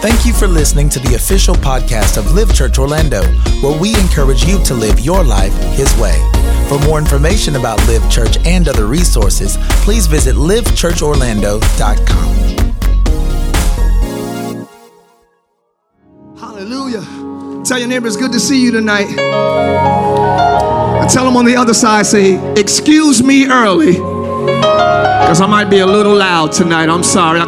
Thank you for listening to the official podcast of Live Church Orlando, where we encourage you to live your life His way. For more information about Live Church and other resources, please visit livechurchorlando.com. Hallelujah. Tell your neighbor it's good to see you tonight. And tell them on the other side, say, Excuse me early. Because I might be a little loud tonight. I'm sorry.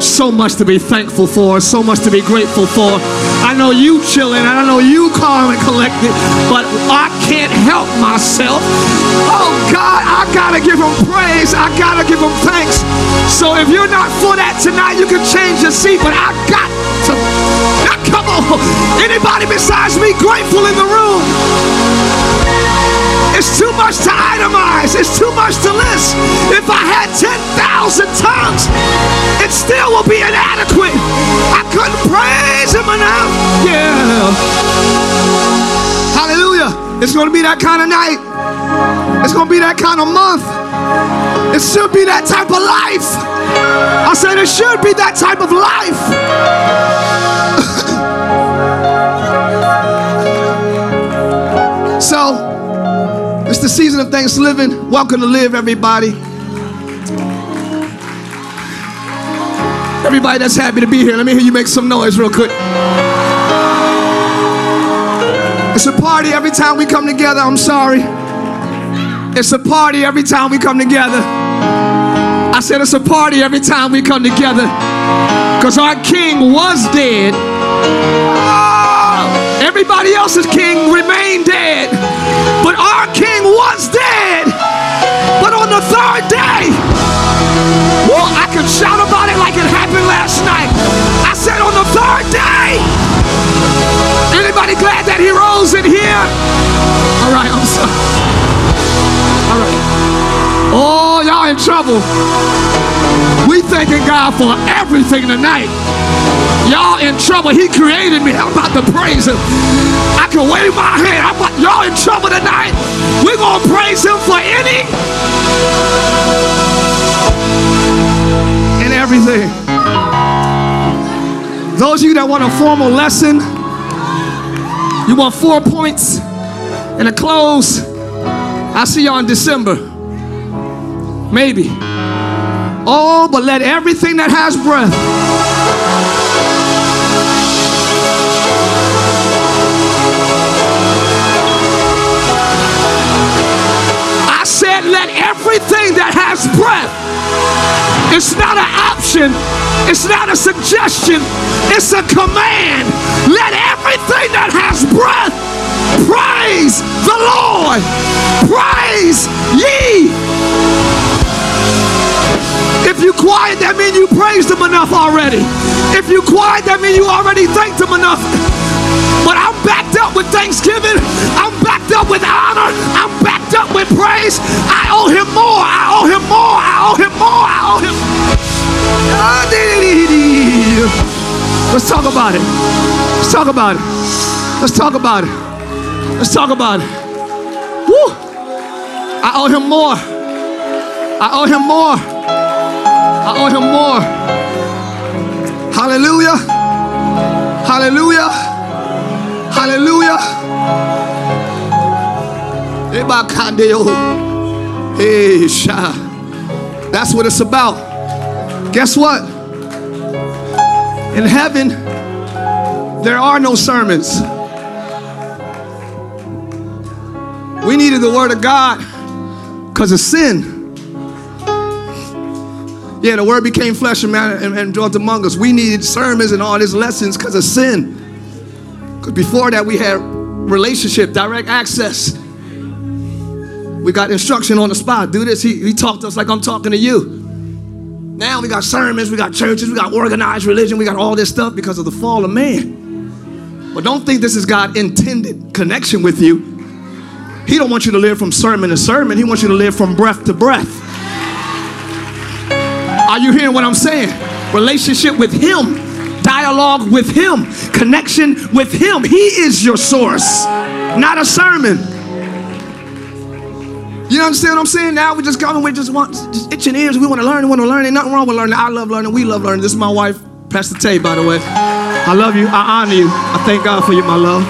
So much to be thankful for, so much to be grateful for. I know you chilling, I know you calm and collected, but I can't help myself. Oh God, I gotta give him praise. I gotta give him thanks. So if you're not for that tonight, you can change your seat, but I got to. Now, come on. Anybody besides me grateful in the room? It's too much to itemize. It's too much to list. If I had 10,000 tongues, it still will be inadequate. I couldn't praise him enough. Yeah. Hallelujah. It's going to be that kind of night. It's going to be that kind of month. It should be that type of life. I said it should be that type of life. the season of Thanksgiving. Welcome to Live, everybody. Everybody that's happy to be here, let me hear you make some noise real quick. It's a party every time we come together. I'm sorry. It's a party every time we come together. I said it's a party every time we come together. Because our king was dead. Oh, everybody else's king remained dead. But our king was dead. But on the third day, well, I could shout about it like it happened last night. I said on the third day. Anybody glad that he rose in here? All right, I'm sorry. All right. Oh, y'all in trouble. We thanking God for everything tonight. Y'all in trouble. He created me. I'm about to praise him. I can wave my hand. I'm about, y'all in trouble tonight. We're going to praise him for any and everything. Those of you that want a formal lesson, you want four points and a close. I'll see y'all in December. Maybe. Oh, but let everything that has breath. Everything that has breath. It's not an option. It's not a suggestion. It's a command. Let everything that has breath praise the Lord. Praise ye. If you quiet, that means you praised him enough already. If you quiet, that means you already thanked him enough. Backed up with thanksgiving. I'm backed up with honor. I'm backed up with praise. I owe him more. I owe him more. I owe him more. I owe him. Let's talk about it. Let's talk about it. Let's talk about it. Let's talk about it. Woo! I owe him more. I owe him more. I owe him more. Hallelujah. Hallelujah. Hallelujah. That's what it's about. Guess what? In heaven, there are no sermons. We needed the word of God because of sin. Yeah, the word became flesh and man and, and dwelt among us. We needed sermons and all these lessons because of sin. Before that, we had relationship, direct access. We got instruction on the spot. Do this. He, he talked to us like I'm talking to you. Now we got sermons, we got churches, we got organized religion, we got all this stuff because of the fall of man. But don't think this is God intended connection with you. He don't want you to live from sermon to sermon. He wants you to live from breath to breath. Are you hearing what I'm saying? Relationship with Him, dialogue with Him, connection with Him. He is your source, not a sermon. You understand what I'm saying? Now we just come and we just want just itching ears. We want to learn. We want to learn. Nothing wrong with learning. I love learning. We love learning. This is my wife, Pastor Tay, by the way. I love you. I honor you. I thank God for you, my love.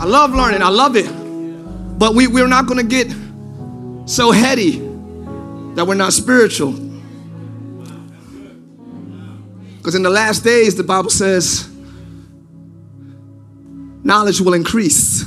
I love learning. I love it. But we, we're not going to get so heady that we're not spiritual. Because in the last days, the Bible says, knowledge will increase.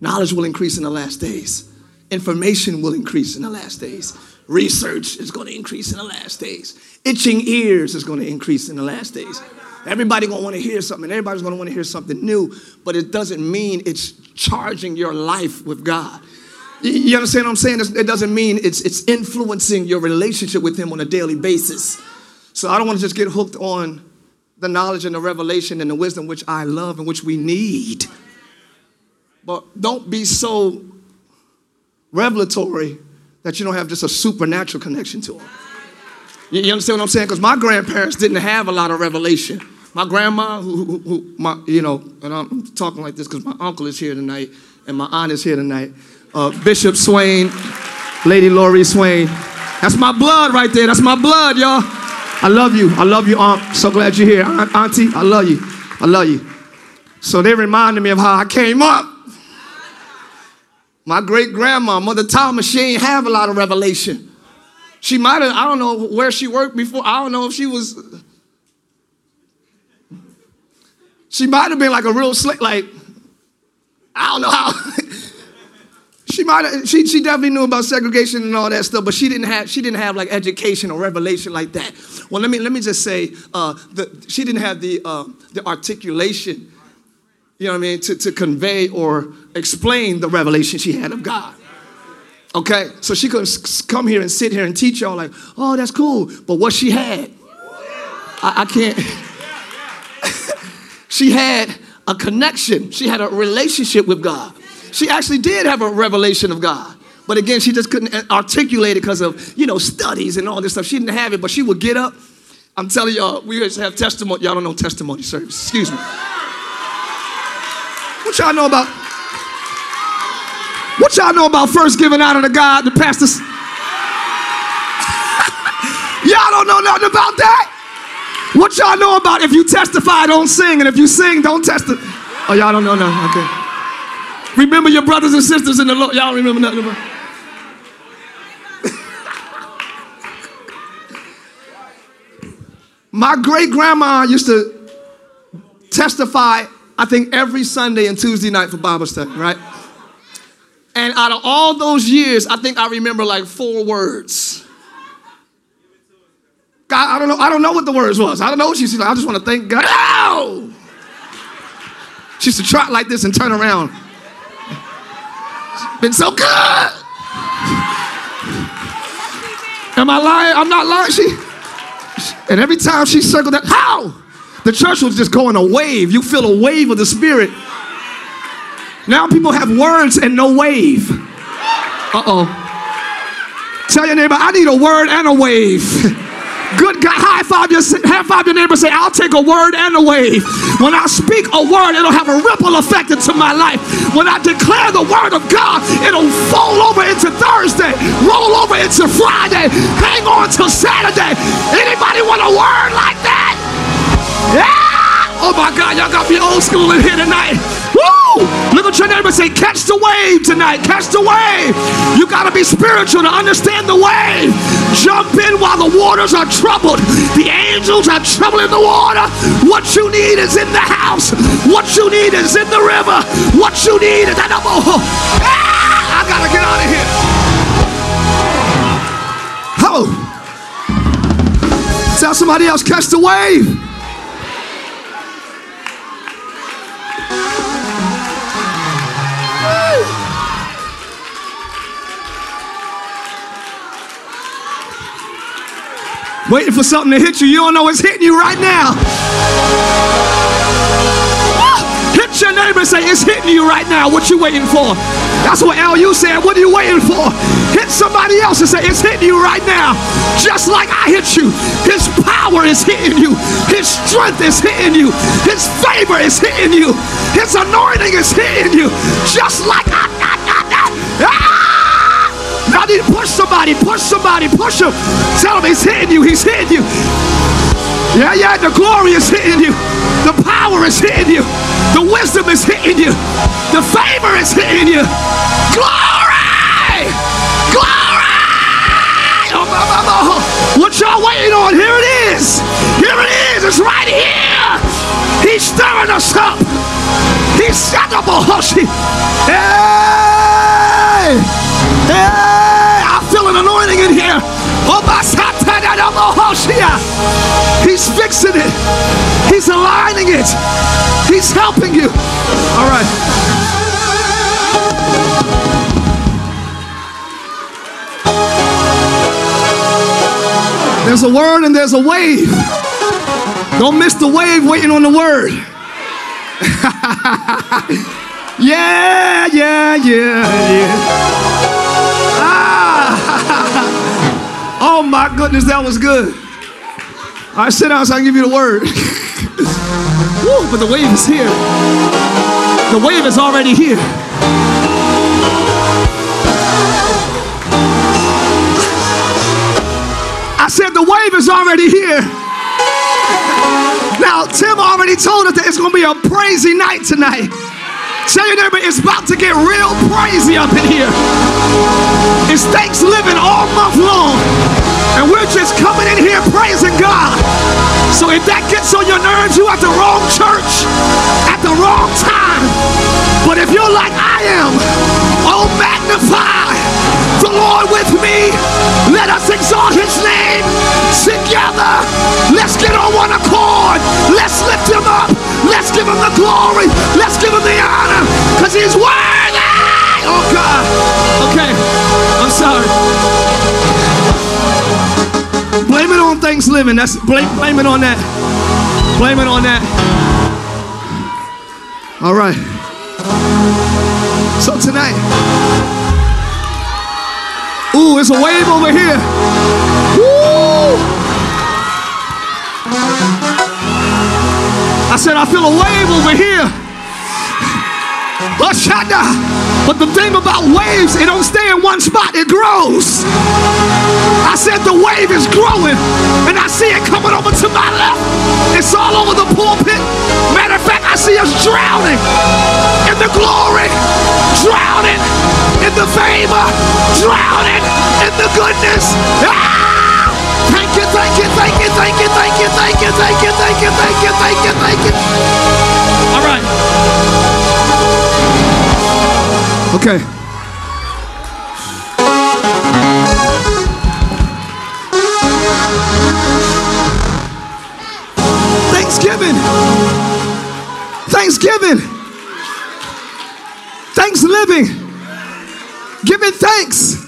Knowledge will increase in the last days. Information will increase in the last days. Research is going to increase in the last days. Itching ears is going to increase in the last days. Everybody gonna want to hear something. Everybody's gonna want to hear something new, but it doesn't mean it's charging your life with God. You understand what I'm saying? It doesn't mean it's it's influencing your relationship with Him on a daily basis. So I don't want to just get hooked on the knowledge and the revelation and the wisdom which I love and which we need. But don't be so revelatory that you don't have just a supernatural connection to Him. You understand what I'm saying? Because my grandparents didn't have a lot of revelation. My grandma, who, who, who my, you know, and I'm talking like this because my uncle is here tonight and my aunt is here tonight. Uh, Bishop Swain, Lady Laurie Swain. That's my blood right there. That's my blood, y'all. I love you. I love you, Aunt. So glad you're here. Aunt, Auntie, I love you. I love you. So they reminded me of how I came up. My great grandma, Mother Thomas, she ain't have a lot of revelation. She might have, I don't know where she worked before. I don't know if she was she might have been like a real slick, like, I don't know how. she might she, she definitely knew about segregation and all that stuff, but she didn't have, she didn't have like education or revelation like that. Well, let me, let me just say, uh, she didn't have the, uh, the articulation, you know what I mean, to, to convey or explain the revelation she had of God. Okay, so she could come here and sit here and teach y'all like, oh, that's cool. But what she had, I, I can't. She had a connection, she had a relationship with God. She actually did have a revelation of God. But again, she just couldn't articulate it because of, you know, studies and all this stuff. She didn't have it, but she would get up. I'm telling y'all, we used to have testimony. Y'all don't know testimony service. Excuse me. What y'all know about? What y'all know about first giving out of the God, the pastors? y'all don't know nothing about that? What y'all know about if you testify, don't sing, and if you sing, don't testify? Oh, y'all don't know nothing. Okay. Remember your brothers and sisters in the Lord. Y'all remember nothing about? My great grandma used to testify, I think, every Sunday and Tuesday night for Bible study, right? And out of all those years, I think I remember like four words. God, I don't know. I don't know what the words was. I don't know what she said. I just want to thank God. Ow! She used to trot like this and turn around. Been so good. Am I lying? I'm not lying. She, and every time she circled that, how? The church was just going a wave. You feel a wave of the Spirit. Now people have words and no wave. Uh oh. Tell your neighbor, I need a word and a wave. Good God, high five your, high five your neighbor. Say, I'll take a word and a wave. When I speak a word, it'll have a ripple effect into my life. When I declare the word of God, it'll fall over into Thursday, roll over into Friday, hang on till Saturday. Anybody want a word like that? Yeah! Oh my God, y'all got me old school in here tonight. Woo! Look at your neighbor say, catch the wave tonight. Catch the wave. You got to be spiritual to understand the wave. Jump in while the waters are troubled. The angels are troubling the water. What you need is in the house. What you need is in the river. What you need is that. Ah, I got to get out of here. Oh. Tell somebody else, catch the wave. Waiting for something to hit you. You don't know what's hitting you right now. Hit your neighbor and say, It's hitting you right now. What you waiting for? That's what LU said. What are you waiting for? Hit somebody else and say, It's hitting you right now. Just like I hit you. His power is hitting you. His strength is hitting you. His favor is hitting you. His anointing is hitting you. Just like I. I, need to Push somebody, push somebody, push him. Tell him he's hitting you, he's hitting you. Yeah, yeah, the glory is hitting you. The power is hitting you. The wisdom is hitting you. The favor is hitting you. Glory! Glory! Oh, my, my, my. What y'all waiting on? Here it is. Here it is. It's right here. He's stirring us up. He's shut up a hushy. Hey! Hey! Anointing in here. He's fixing it. He's aligning it. He's helping you. All right. There's a word and there's a wave. Don't miss the wave waiting on the word. yeah, yeah, yeah, yeah. Oh my goodness, that was good. Right, sit down so I can give you the word. Woo, but the wave is here. The wave is already here. I said the wave is already here. Now, Tim already told us that it's going to be a crazy night tonight. Tell your neighbor it's about to get real crazy up in here. It's Thanksgiving all month long. And we're just coming in here praising God. So if that gets on your nerves, you at the wrong church at the wrong time. But if you're like I am, oh magnify the Lord with me. Let us exalt his name together. Let's get on one accord. Let's lift him up. Let's give him the glory. Let's give him the honor because he's worthy. Oh, God. Okay. I'm sorry. Thanksgiving. That's blame, blame it on that. Blame it on that. All right. So tonight, ooh, it's a wave over here. Woo! I said, I feel a wave over here. But the thing about waves, it don't stay in one spot, it grows. I said the wave is growing, and I see it coming over to my left. It's all over the pulpit. Matter of fact, I see us drowning in the glory, drowning in the favor, drowning in the goodness. Ah! Thank you, thank you, thank you, thank you, thank you, thank you, thank you, thank you, thank you, thank you, thank you. All right. Okay. Thanksgiving. Thanksgiving. Thanks living. Giving thanks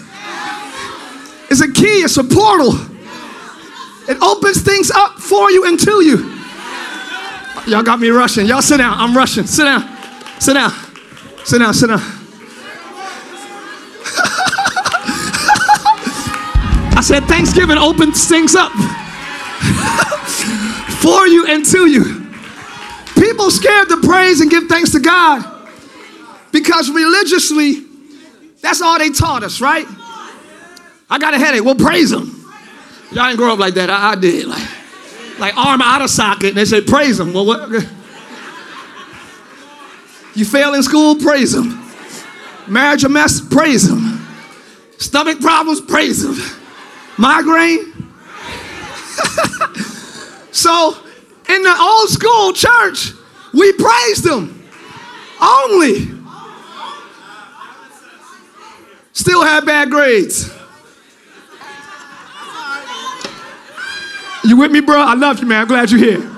is a key, it's a portal. It opens things up for you and to you. Y'all got me rushing. Y'all sit down. I'm rushing. Sit down. Sit down. Sit down. Sit down. Said, Thanksgiving opens things up for you and to you. People scared to praise and give thanks to God because religiously, that's all they taught us, right? I got a headache. Well, praise Him. Y'all didn't grow up like that. I, I did. Like, like arm out of socket, and they say, praise Him. Well, what? You fail in school, praise Him. Marriage a mess, praise Him. Stomach problems, praise Him migraine. so in the old school church, we praised them only. Still had bad grades. You with me, bro? I love you, man. I'm glad you're here.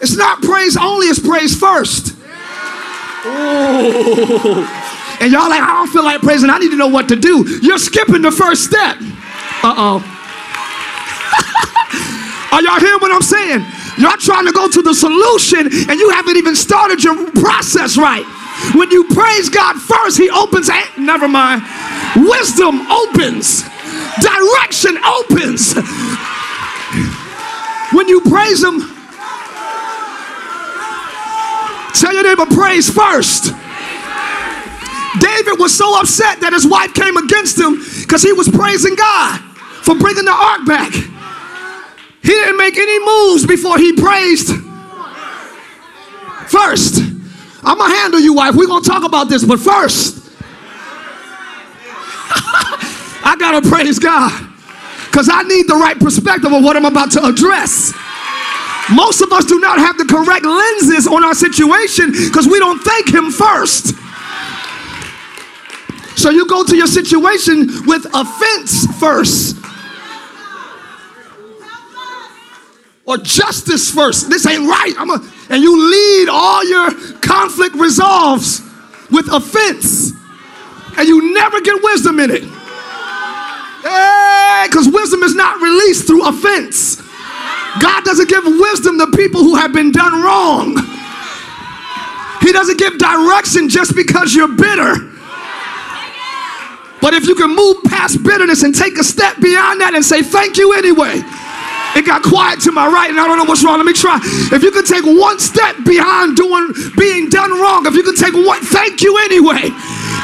It's not praise only, it's praise first. And y'all like, I don't feel like praising. I need to know what to do. You're skipping the first step. Uh-oh. Are y'all hearing what I'm saying? Y'all trying to go to the solution and you haven't even started your process right. When you praise God first, He opens, eh, never mind. Wisdom opens, direction opens. When you praise Him, tell your neighbor, praise first. David was so upset that his wife came against him because he was praising God for bringing the ark back. He didn't make any moves before he praised first. I'm gonna handle you, wife. We're gonna talk about this, but first, I gotta praise God because I need the right perspective of what I'm about to address. Most of us do not have the correct lenses on our situation because we don't thank Him first. So you go to your situation with offense first. Or justice first. This ain't right. I'm a, and you lead all your conflict resolves with offense. And you never get wisdom in it. Hey, because wisdom is not released through offense. God doesn't give wisdom to people who have been done wrong. He doesn't give direction just because you're bitter. But if you can move past bitterness and take a step beyond that and say thank you anyway. It got quiet to my right, and I don't know what's wrong. Let me try. If you could take one step behind doing being done wrong, if you could take one, thank you anyway.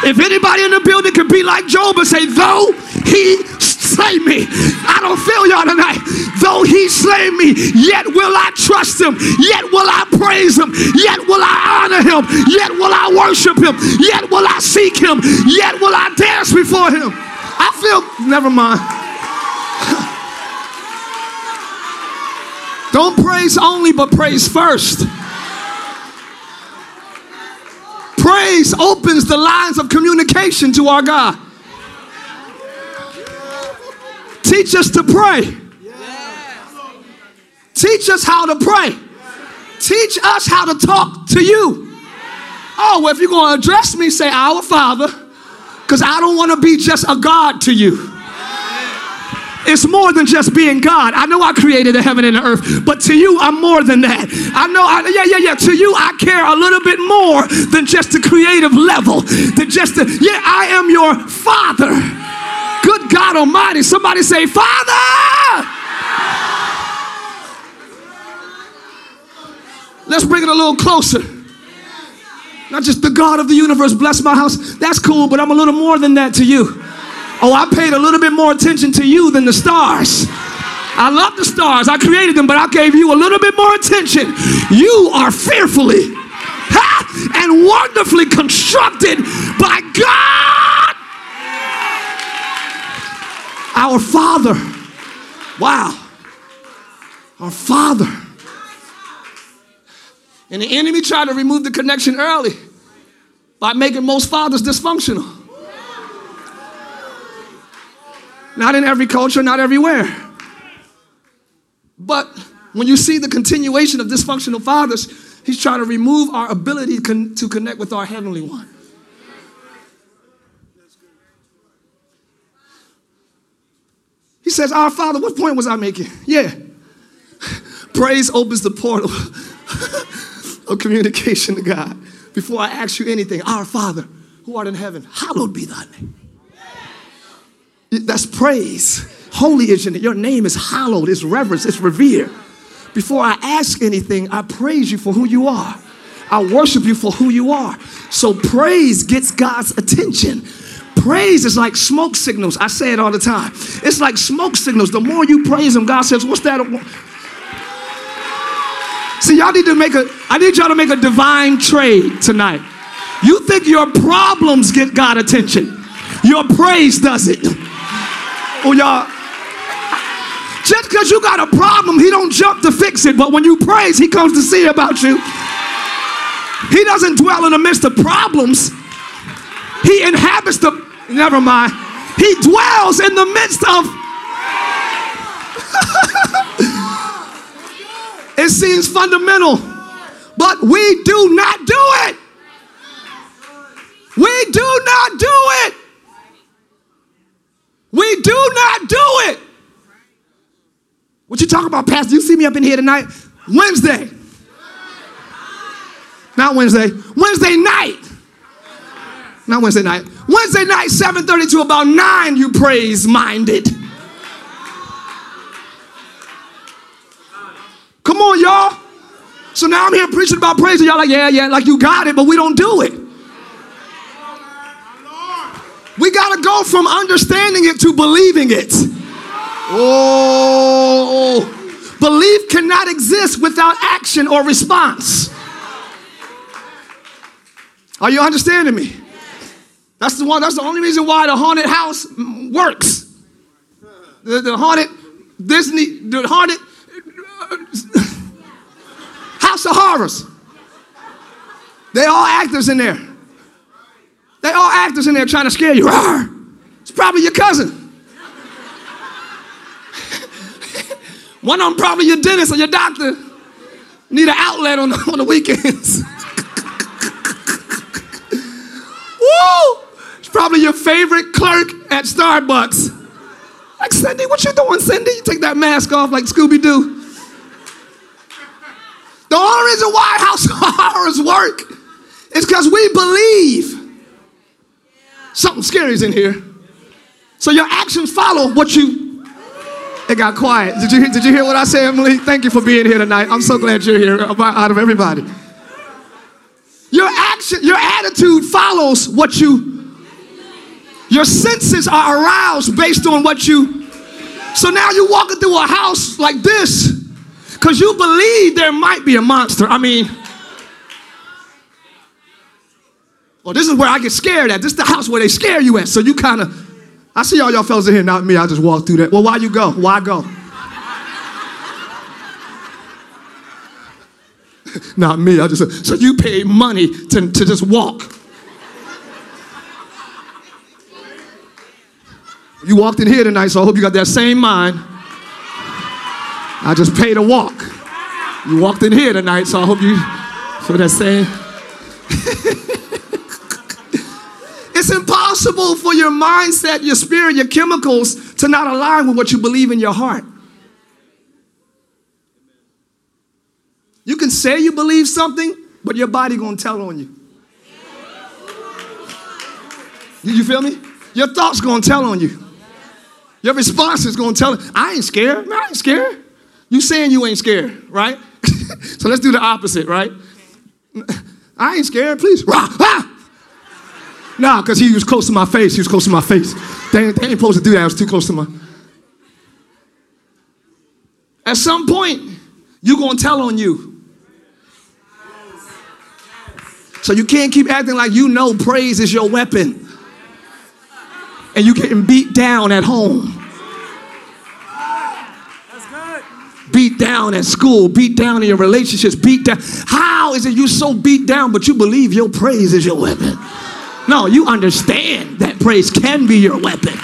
If anybody in the building could be like Job and say, though he slay me. I don't feel y'all tonight. Though he slay me, yet will I trust him. Yet will I praise him. Yet will I honor him. Yet will I worship him. Yet will I seek him. Yet will I dance before him. I feel, never mind. Don't praise only, but praise first. Praise opens the lines of communication to our God. Teach us to pray. Teach us how to pray. Teach us how to talk to you. Oh, well, if you're going to address me, say, Our Father, because I don't want to be just a God to you. It's more than just being God. I know I created the heaven and the earth, but to you, I'm more than that. I know, I, yeah, yeah, yeah. To you, I care a little bit more than just the creative level. Than just the, yeah, I am your Father. Good God Almighty. Somebody say, Father! Let's bring it a little closer. Not just the God of the universe bless my house. That's cool, but I'm a little more than that to you. Oh, I paid a little bit more attention to you than the stars. I love the stars. I created them, but I gave you a little bit more attention. You are fearfully ha, and wonderfully constructed by God. Our Father. Wow. Our Father. And the enemy tried to remove the connection early by making most fathers dysfunctional. Not in every culture, not everywhere. But when you see the continuation of dysfunctional fathers, he's trying to remove our ability to connect with our Heavenly One. He says, Our Father, what point was I making? Yeah. Praise opens the portal of communication to God. Before I ask you anything, Our Father, who art in heaven, hallowed be thy name. That's praise. Holy is your name. Your name is hallowed, it's reverenced, it's revered. Before I ask anything, I praise you for who you are. I worship you for who you are. So praise gets God's attention. Praise is like smoke signals. I say it all the time. It's like smoke signals. The more you praise Him, God says, What's that? See, y'all need to make a, I need y'all to make a divine trade tonight. You think your problems get God attention, your praise does it. Oh, y'all. Just because you got a problem, he don't jump to fix it. But when you praise, he comes to see about you. He doesn't dwell in the midst of problems. He inhabits the, never mind. He dwells in the midst of. it seems fundamental, but we do not do it. We do not do it. We do not do it. What you talking about, Pastor? You see me up in here tonight? Wednesday. Not Wednesday. Wednesday night. Not Wednesday night. Wednesday night, 7:30 to about 9, you praise minded. Come on, y'all. So now I'm here preaching about praise, and y'all like, yeah, yeah, like you got it, but we don't do it. We got to go from understanding it to believing it. Oh, belief cannot exist without action or response. Are you understanding me? That's the one. That's the only reason why the haunted house works. The, the haunted Disney, the haunted House of Horrors. They all actors in there. They all actors in there trying to scare you. It's probably your cousin. One of them probably your dentist or your doctor. Need an outlet on the, on the weekends. Woo! Probably your favorite clerk at Starbucks. Like, Cindy, what you doing, Cindy? You take that mask off like Scooby Doo. The only reason why House Horrors work is because we believe something scary is in here. So your actions follow what you. It got quiet. Did you, did you hear what I said, Emily? Thank you for being here tonight. I'm so glad you're here uh, out of everybody. Your action, your attitude follows what you your senses are aroused based on what you. So now you're walking through a house like this because you believe there might be a monster. I mean, well, this is where I get scared at. This is the house where they scare you at. So you kind of, I see all y'all fellas in here, not me. I just walk through that. Well, why you go? Why go? not me. I just, so you pay money to, to just walk. You walked in here tonight, so I hope you got that same mind. I just paid a walk. You walked in here tonight, so I hope you feel that same. it's impossible for your mindset, your spirit, your chemicals to not align with what you believe in your heart. You can say you believe something, but your body gonna tell on you. You feel me? Your thoughts gonna tell on you. Your response is going to tell it, I ain't scared. Man, I ain't scared. You saying you ain't scared, right? so let's do the opposite, right? I ain't scared, please. Rah, ah! Nah, because he was close to my face. He was close to my face. They, they ain't supposed to do that. I was too close to my. At some point, you're going to tell on you. So you can't keep acting like you know praise is your weapon and you're getting beat down at home. Beat down at school, beat down in your relationships, beat down. How is it you so beat down, but you believe your praise is your weapon? No, you understand that praise can be your weapon.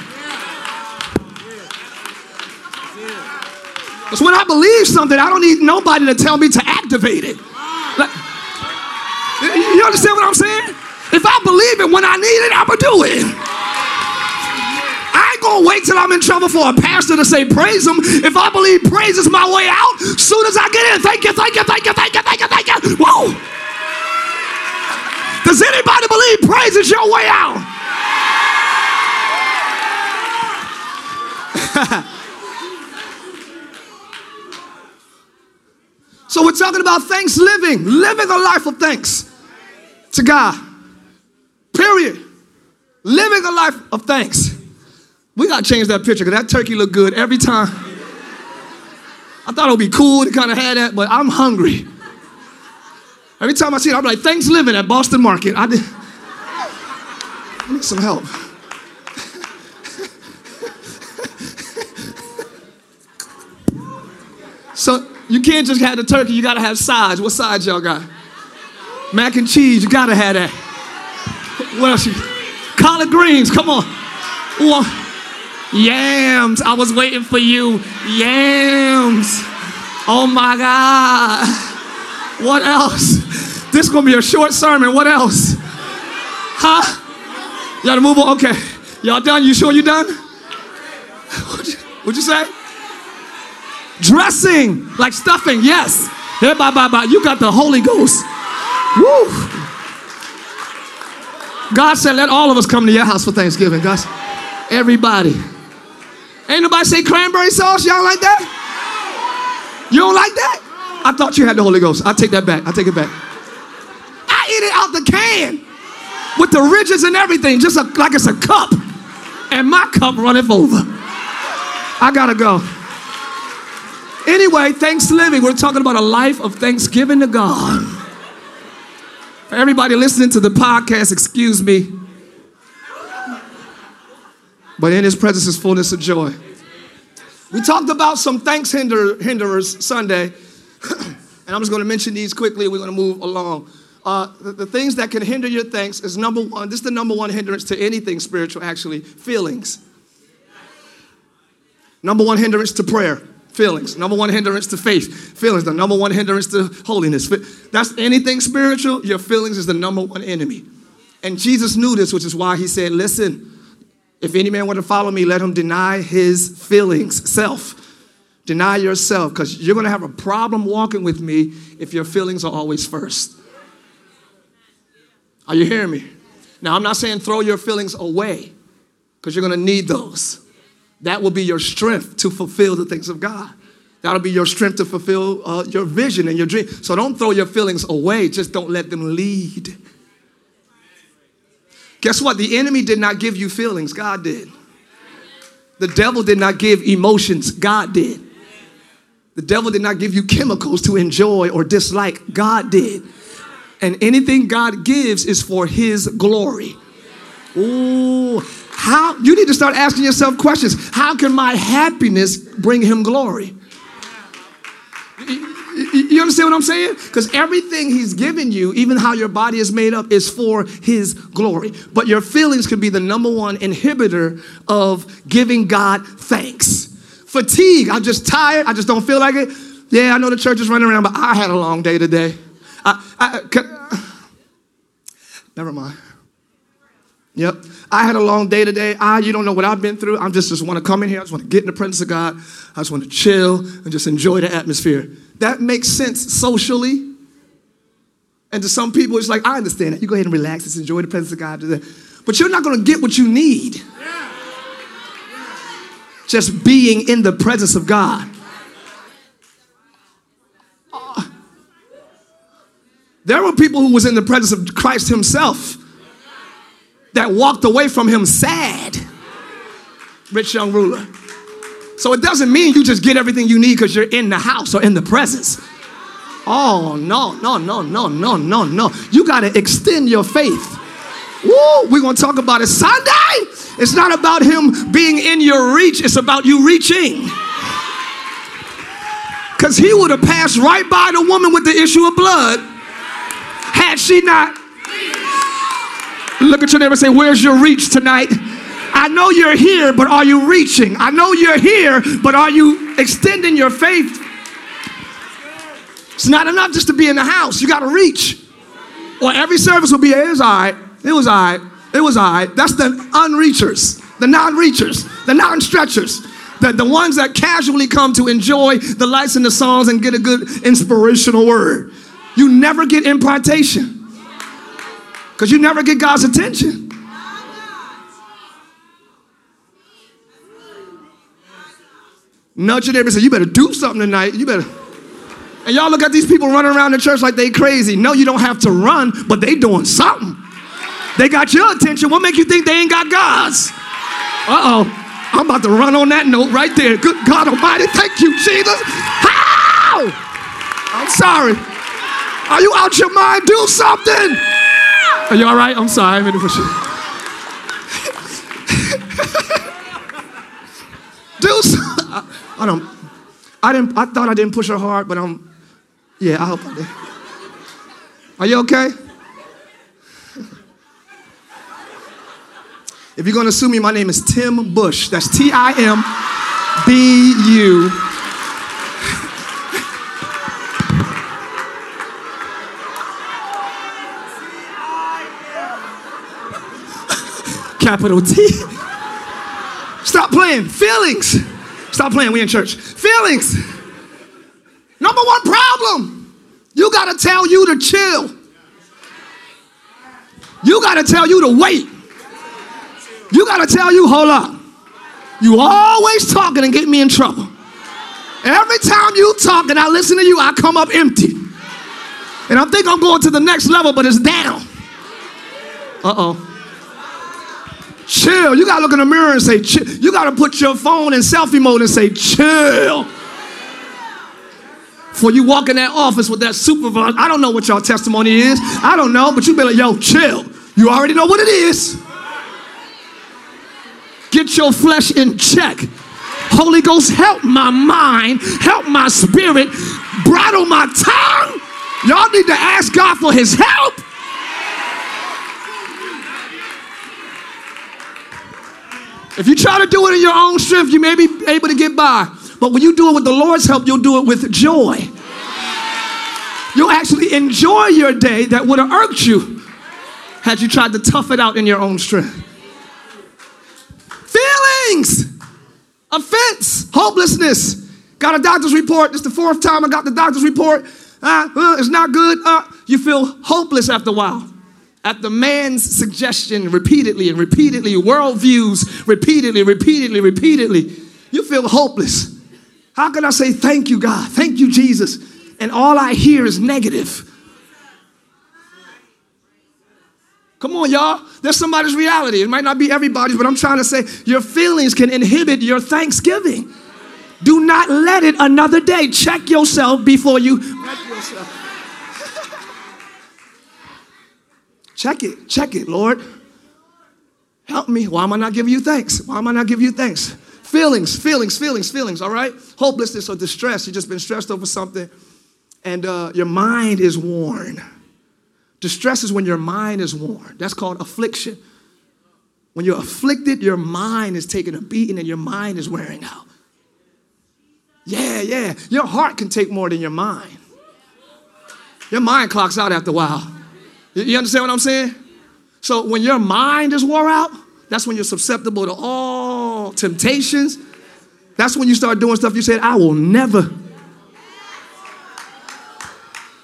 Because when I believe something, I don't need nobody to tell me to activate it. Like, you understand what I'm saying? If I believe it when I need it, I'm going to do it gonna wait till I'm in trouble for a pastor to say praise him. If I believe praise is my way out, soon as I get in, thank you, thank you, thank you, thank you, thank you, thank you. Whoa. Does anybody believe praise is your way out? so we're talking about thanks living, living a life of thanks to God. Period. Living a life of thanks. We got to change that picture because that turkey looked good every time. I thought it would be cool to kind of have that, but I'm hungry. Every time I see it, I'm like, thanks living at Boston Market. I, did, I need some help. so you can't just have the turkey, you gotta have sides. What sides y'all got? Mac and cheese, you gotta have that. What else? You, collard greens, come on. Ooh, Yams. I was waiting for you. Yams. Oh my God. What else? This is gonna be a short sermon. What else? Huh? Gotta move on. Okay. Y'all done? You sure you done? What'd you, what'd you say? Dressing like stuffing. Yes. Bye, bye, bye. You got the Holy Ghost. Woo. God said, let all of us come to your house for Thanksgiving, guys. Everybody. Ain't nobody say cranberry sauce. Y'all like that? You don't like that? I thought you had the Holy Ghost. I take that back. I take it back. I eat it out the can with the ridges and everything, just a, like it's a cup. and my cup runneth over. I gotta go. Anyway, Thanksgiving, we're talking about a life of thanksgiving to God. For everybody listening to the podcast, excuse me. But in his presence is fullness of joy. We talked about some thanks hinder, hinderers Sunday, and I'm just going to mention these quickly. We're going to move along. Uh, the, the, things that can hinder your thanks is number one. This is the number one hindrance to anything spiritual, actually. Feelings. Number one hindrance to prayer. Feelings. Number one hindrance to faith. Feelings. The number one hindrance to holiness. That's anything spiritual. Your feelings is the number one enemy. And Jesus knew this, which is why he said, Listen, if any man want to follow me, let him deny his feelings, self. Deny yourself, because you're going to have a problem walking with me if your feelings are always first. Are you hearing me? Now, I'm not saying throw your feelings away, because you're going to need those. That will be your strength to fulfill the things of God. That'll be your strength to fulfill uh, your vision and your dream. So don't throw your feelings away, just don't let them lead. Guess what? The enemy did not give you feelings, God did. The devil did not give emotions, God did. The devil did not give you chemicals to enjoy or dislike, God did. And anything God gives is for his glory. Ooh, how you need to start asking yourself questions. How can my happiness bring him glory? You understand what I'm saying? Because everything He's given you, even how your body is made up, is for His glory. But your feelings could be the number one inhibitor of giving God thanks. Fatigue, I'm just tired, I just don't feel like it. Yeah, I know the church is running around, but I had a long day today. I, I, never mind. Yep. I had a long day today. I, you don't know what I've been through. I just, just want to come in here. I just want to get in the presence of God. I just want to chill and just enjoy the atmosphere. That makes sense socially. And to some people, it's like, I understand that. You go ahead and relax. Just enjoy the presence of God. But you're not going to get what you need. Just being in the presence of God. Ah. there were people who was in the presence of Christ himself that walked away from him sad. Rich young ruler. So it doesn't mean you just get everything you need because you're in the house or in the presence. Oh, no, no, no, no, no, no, no. You got to extend your faith. Woo, we're going to talk about it Sunday. It's not about him being in your reach, it's about you reaching. Because he would have passed right by the woman with the issue of blood had she not. Look at your neighbor say, Where's your reach tonight? I know you're here, but are you reaching? I know you're here, but are you extending your faith? It's not enough just to be in the house. You got to reach. Or every service will be, it was all right. It was all right. It was all right. That's the unreachers, the non-reachers, the non-stretchers. The, the ones that casually come to enjoy the lights and the songs and get a good inspirational word. You never get impartation because you never get God's attention. Nudge your neighbor and say, You better do something tonight. You better. And y'all look at these people running around the church like they crazy. No, you don't have to run, but they doing something. They got your attention. What make you think they ain't got God's? Uh oh. I'm about to run on that note right there. Good God Almighty. Thank you, Jesus. How? I'm sorry. Are you out your mind? Do something. Are you all right? I'm sorry. I'm push you. Do something. I don't. I didn't. I thought I didn't push her hard, but I'm. Yeah, I hope I did. Are you okay? If you're gonna sue me, my name is Tim Bush. That's T I M B U. Capital T. Stop playing. Feelings. Stop playing, we in church. Feelings. Number one problem. You gotta tell you to chill. You gotta tell you to wait. You gotta tell you, hold up. You always talking and get me in trouble. Every time you talk and I listen to you, I come up empty. And I think I'm going to the next level, but it's down. Uh oh. Chill. You gotta look in the mirror and say, chill. You gotta put your phone in selfie mode and say, chill. For you walk in that office with that supervisor, I don't know what your testimony is. I don't know, but you be like, yo, chill. You already know what it is. Get your flesh in check. Holy Ghost, help my mind, help my spirit, bridle my tongue. Y'all need to ask God for his help. If you try to do it in your own strength, you may be able to get by. But when you do it with the Lord's help, you'll do it with joy. You'll actually enjoy your day that would have irked you had you tried to tough it out in your own strength. Feelings, offense, hopelessness. Got a doctor's report. This is the fourth time I got the doctor's report. Uh, uh, it's not good. Uh, you feel hopeless after a while at the man's suggestion repeatedly and repeatedly, worldviews repeatedly, repeatedly, repeatedly, you feel hopeless. How can I say thank you, God? Thank you, Jesus. And all I hear is negative. Come on, y'all. That's somebody's reality. It might not be everybody's, but I'm trying to say your feelings can inhibit your thanksgiving. Do not let it another day. Check yourself before you wreck yourself. Check it, check it, Lord. Help me. Why am I not giving you thanks? Why am I not giving you thanks? Feelings, feelings, feelings, feelings, all right? Hopelessness or distress. You've just been stressed over something and uh, your mind is worn. Distress is when your mind is worn. That's called affliction. When you're afflicted, your mind is taking a beating and your mind is wearing out. Yeah, yeah. Your heart can take more than your mind. Your mind clocks out after a while. You understand what I'm saying? So when your mind is wore out, that's when you're susceptible to all temptations. That's when you start doing stuff you said, I will never.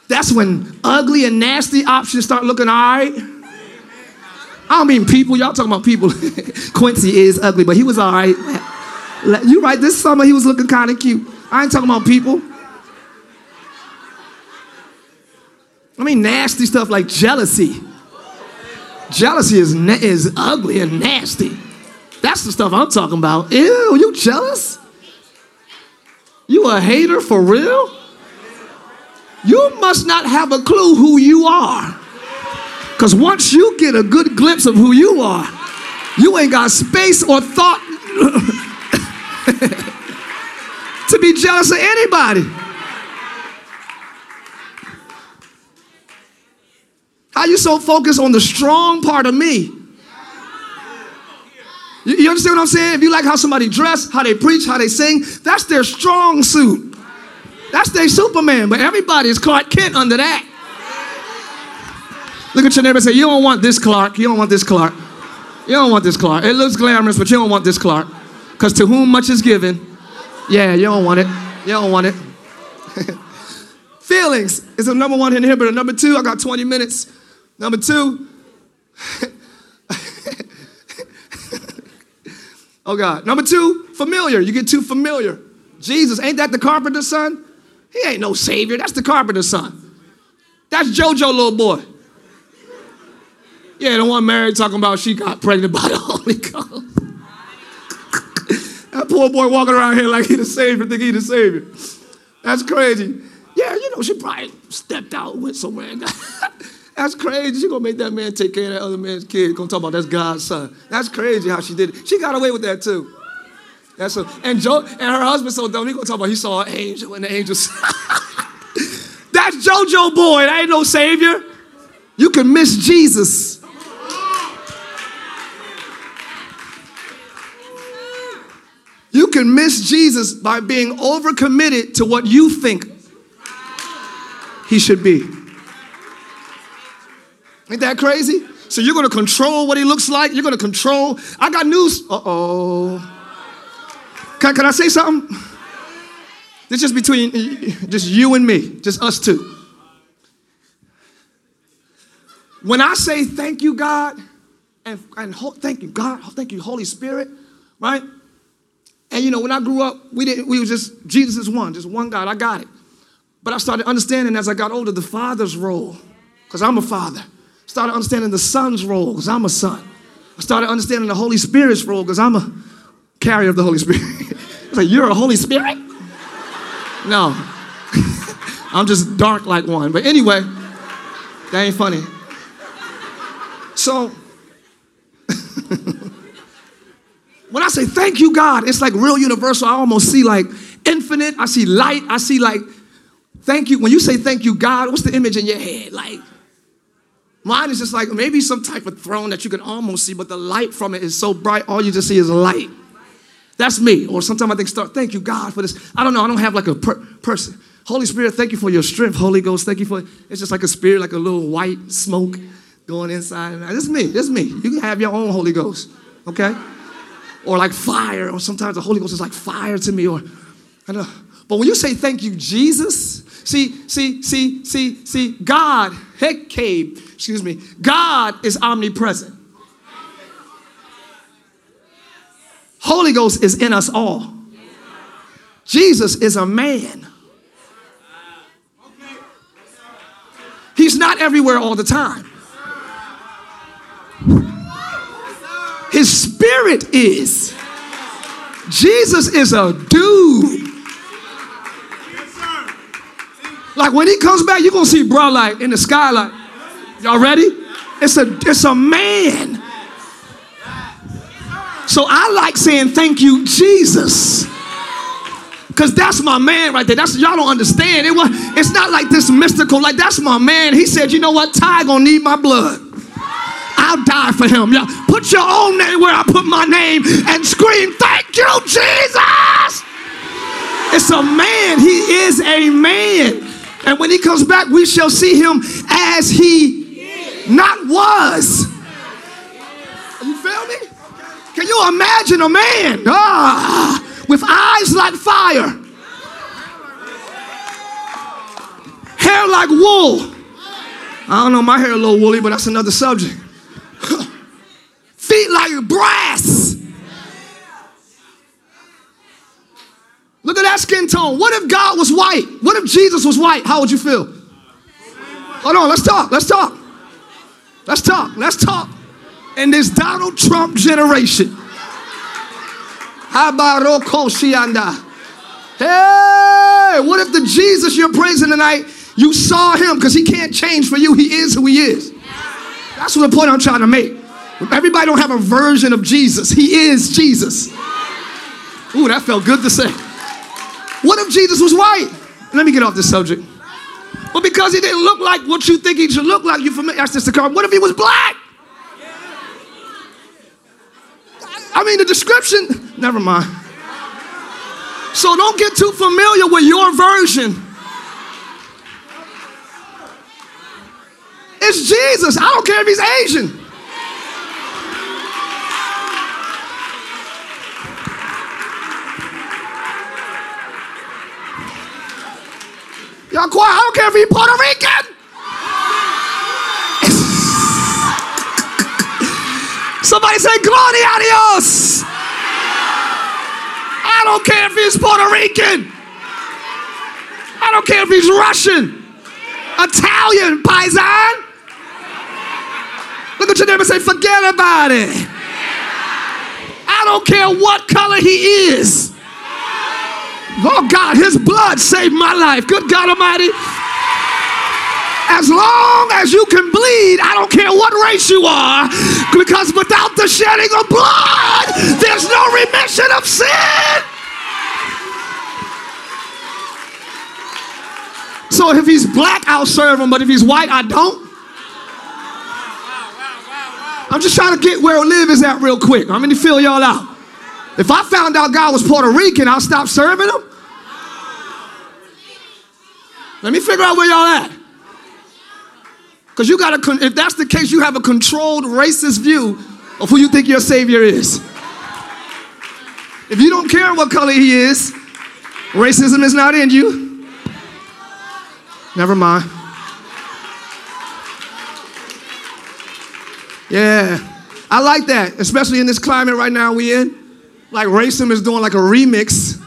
That's when ugly and nasty options start looking all right. I don't mean people, y'all talking about people. Quincy is ugly, but he was all right. You right, this summer he was looking kind of cute. I ain't talking about people. I mean, nasty stuff like jealousy. Jealousy is, na- is ugly and nasty. That's the stuff I'm talking about. Ew, you jealous? You a hater for real? You must not have a clue who you are. Because once you get a good glimpse of who you are, you ain't got space or thought to be jealous of anybody. How you so focused on the strong part of me? You, you understand what I'm saying? If you like how somebody dress, how they preach, how they sing, that's their strong suit. That's their Superman. But everybody's Clark Kent under that. Look at your neighbor and say, You don't want this Clark. You don't want this Clark. You don't want this Clark. It looks glamorous, but you don't want this Clark. Because to whom much is given, yeah, you don't want it. You don't want it. Feelings is the number one in here, but the number two, I got 20 minutes. Number two, oh God. Number two, familiar. You get too familiar. Jesus, ain't that the carpenter's son? He ain't no savior. That's the carpenter's son. That's JoJo little boy. Yeah, the one married talking about she got pregnant by the Holy Ghost. that poor boy walking around here like he the savior, think he the savior. That's crazy. Yeah, you know, she probably stepped out, went somewhere. That's crazy. She gonna make that man take care of that other man's kid. Gonna talk about that's God's son. That's crazy how she did it. She got away with that too. That's a, and Joe and her husband so dumb. He gonna talk about he saw an angel and the angels. that's JoJo boy. That ain't no savior. You can miss Jesus. You can miss Jesus by being overcommitted to what you think he should be. Ain't that crazy? So you're gonna control what he looks like? You're gonna control. I got news. Uh oh. Can, can I say something? This just between just you and me, just us two. When I say thank you, God, and, and ho- thank you, God, thank you, Holy Spirit, right? And you know, when I grew up, we didn't, we was just, Jesus is one, just one God, I got it. But I started understanding as I got older the father's role, because I'm a father. Started understanding the son's role, because I'm a son. I started understanding the Holy Spirit's role because I'm a carrier of the Holy Spirit. it's like, you're a Holy Spirit? No. I'm just dark like one. But anyway, that ain't funny. So, when I say thank you, God, it's like real universal. I almost see like infinite. I see light. I see like thank you. When you say thank you, God, what's the image in your head? Like, mine is just like maybe some type of throne that you can almost see, but the light from it is so bright, all you just see is light. That's me. Or sometimes I think, start, thank you, God, for this. I don't know. I don't have like a per- person. Holy Spirit, thank you for your strength. Holy Ghost, thank you for it's just like a spirit, like a little white smoke going inside. This is me. This is me. You can have your own Holy Ghost, okay? Or like fire, or sometimes the Holy Ghost is like fire to me, or I don't know. But when you say thank you, Jesus, see, see, see, see, see, God, heck, cave, excuse me, God is omnipresent. Holy Ghost is in us all. Jesus is a man. He's not everywhere all the time. His spirit is. Jesus is a dude. Like when he comes back, you're gonna see bro light in the sky, like, y'all ready? It's a it's a man. So I like saying thank you, Jesus. Cause that's my man right there. That's y'all don't understand. It was it's not like this mystical, like that's my man. He said, you know what? Tye gonna need my blood. I'll die for him. Yeah. Put your own name where I put my name and scream, thank you, Jesus. It's a man. He is a man. And when he comes back, we shall see him as he not was. You feel me? Can you imagine a man ah, with eyes like fire, hair like wool? I don't know, my hair a little woolly, but that's another subject. Feet like brass. Look at that skin tone. What if God was white? What if Jesus was white? How would you feel? Hold on, let's talk. Let's talk. Let's talk. Let's talk. In this Donald Trump generation. Hey, what if the Jesus you're praising tonight, you saw him because he can't change for you. He is who he is. That's what the point I'm trying to make. Everybody don't have a version of Jesus. He is Jesus. Ooh, that felt good to say. What if Jesus was white? Let me get off this subject. But because he didn't look like what you think he should look like, you familiar? That's just the car. What if he was black? I mean, the description, never mind. So don't get too familiar with your version. It's Jesus. I don't care if he's Asian. Y'all quiet. I don't care if he's Puerto Rican. Somebody say, Gloria a Dios. I don't care if he's Puerto Rican. I don't care if he's Russian, Italian, Paisan. Look at your neighbor and say, forget about it. I don't care what color he is. Oh God, his blood saved my life. Good God Almighty. As long as you can bleed, I don't care what race you are, because without the shedding of blood, there's no remission of sin. So if he's black, I'll serve him, but if he's white, I don't. I'm just trying to get where live is at real quick. I'm going to fill y'all out. If I found out God was Puerto Rican, I'll stop serving him. Let me figure out where y'all at. Because you got to, if that's the case, you have a controlled racist view of who you think your Savior is. If you don't care what color he is, racism is not in you. Never mind. Yeah, I like that, especially in this climate right now we in. Like racism is doing like a remix.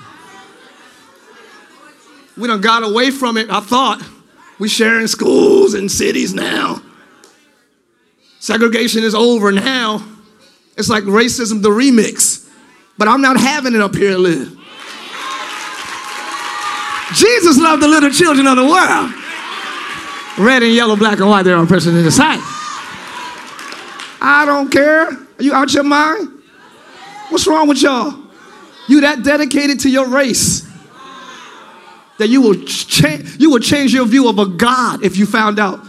We done got away from it, I thought. We sharing schools and cities now. Segregation is over now. It's like racism, the remix. But I'm not having it up here, live. Jesus loved the little children of the world. Red and yellow, black and white, they're all present in the sight. I don't care. Are you out your mind? What's wrong with y'all? You that dedicated to your race that you will change you will change your view of a God if you found out.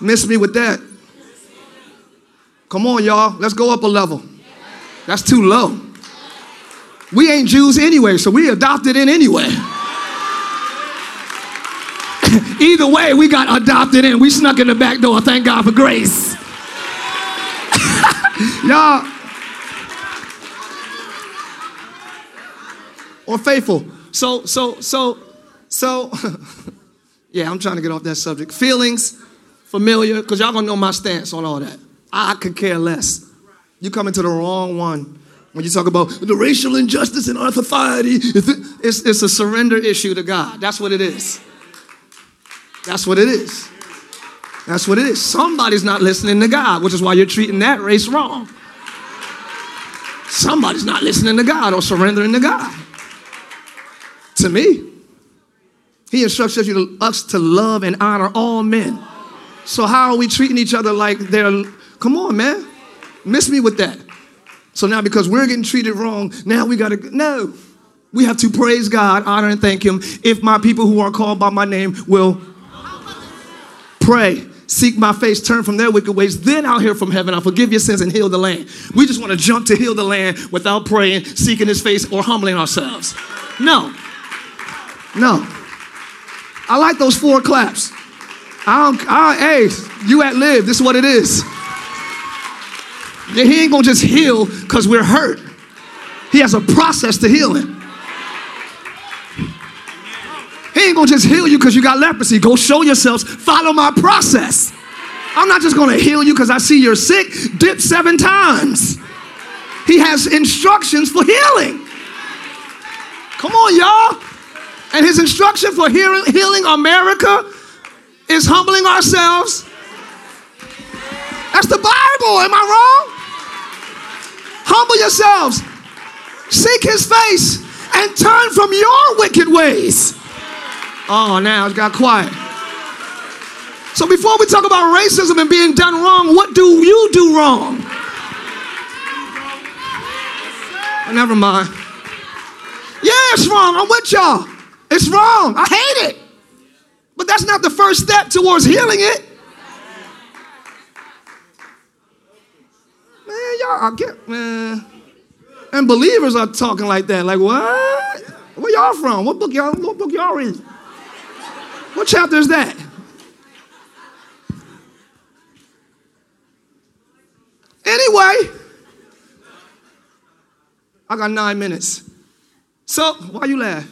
Miss me with that. Come on, y'all. Let's go up a level. That's too low. We ain't Jews anyway, so we adopted in anyway. Either way, we got adopted in. We snuck in the back door. Thank God for grace. y'all. Or faithful. So, so, so, so, yeah, I'm trying to get off that subject. Feelings, familiar, because y'all gonna know my stance on all that. I could care less. You come into the wrong one when you talk about the racial injustice in our society. It's, it's a surrender issue to God. That's what it is. That's what it is. That's what it is. Somebody's not listening to God, which is why you're treating that race wrong. Somebody's not listening to God or surrendering to God. To me, He instructs us to love and honor all men. So, how are we treating each other like they're, come on, man, miss me with that. So now, because we're getting treated wrong, now we gotta, no. We have to praise God, honor, and thank Him if my people who are called by my name will pray, seek my face, turn from their wicked ways. Then I'll hear from heaven. I'll forgive your sins and heal the land. We just want to jump to heal the land without praying, seeking His face, or humbling ourselves. No. No. I like those four claps. I don't, I, hey, you at live, this is what it is. He ain't gonna just heal because we're hurt. He has a process to healing. He ain't gonna just heal you because you got leprosy. Go show yourselves, follow my process. I'm not just gonna heal you because I see you're sick. Dip seven times. He has instructions for healing. Come on, y'all. And his instruction for healing America is humbling ourselves. That's the Bible. Am I wrong? Humble yourselves, seek his face, and turn from your wicked ways. Oh, now it got quiet. So before we talk about racism and being done wrong, what do you do wrong? Oh, never mind. Yeah, it's wrong. I'm with y'all. It's wrong. I hate it. But that's not the first step towards healing it. Man, y'all, I get, man. And believers are talking like that. Like, what? Where y'all from? What book y'all, what book y'all read? What chapter is that? Anyway, I got nine minutes. So, why you laugh?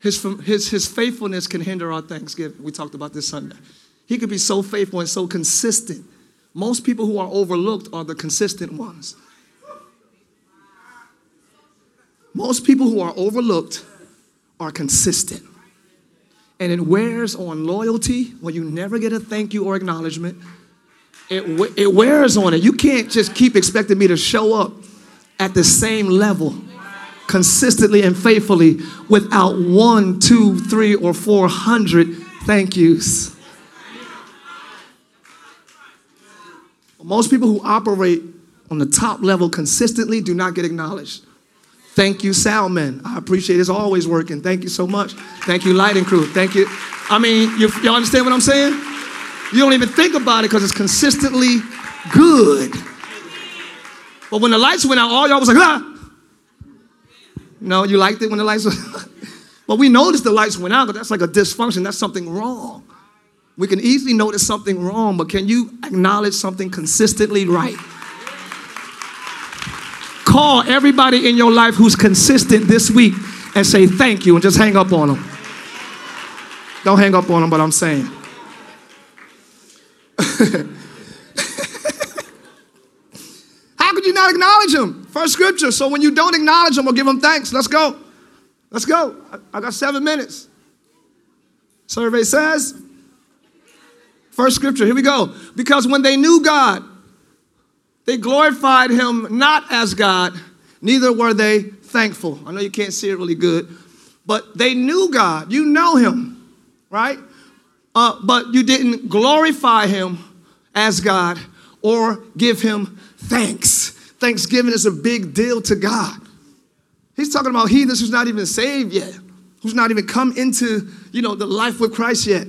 His, his, his faithfulness can hinder our thanksgiving. We talked about this Sunday. He could be so faithful and so consistent. Most people who are overlooked are the consistent ones. Most people who are overlooked are consistent. And it wears on loyalty when you never get a thank you or acknowledgement. It, it wears on it. You can't just keep expecting me to show up at the same level consistently and faithfully without one, two, three, or four hundred thank yous. Most people who operate on the top level consistently do not get acknowledged. Thank you, Salman. I appreciate it. It's always working. Thank you so much. Thank you, lighting crew. Thank you. I mean, you, y'all understand what I'm saying? You don't even think about it because it's consistently good. But when the lights went out, all y'all was like, ah, no, you liked it when the lights but we noticed the lights went out, but that's like a dysfunction. That's something wrong. We can easily notice something wrong, but can you acknowledge something consistently right? Call everybody in your life who's consistent this week and say thank you and just hang up on them. Don't hang up on them, but I'm saying. How could you not acknowledge them? First scripture. So when you don't acknowledge them or give them thanks, let's go. Let's go. I, I got seven minutes. Survey says First scripture, here we go. Because when they knew God, they glorified him not as God, neither were they thankful. I know you can't see it really good, but they knew God. You know him, right? Uh, but you didn't glorify him as God or give him thanks. Thanksgiving is a big deal to God. He's talking about heathens who's not even saved yet, who's not even come into, you know, the life with Christ yet.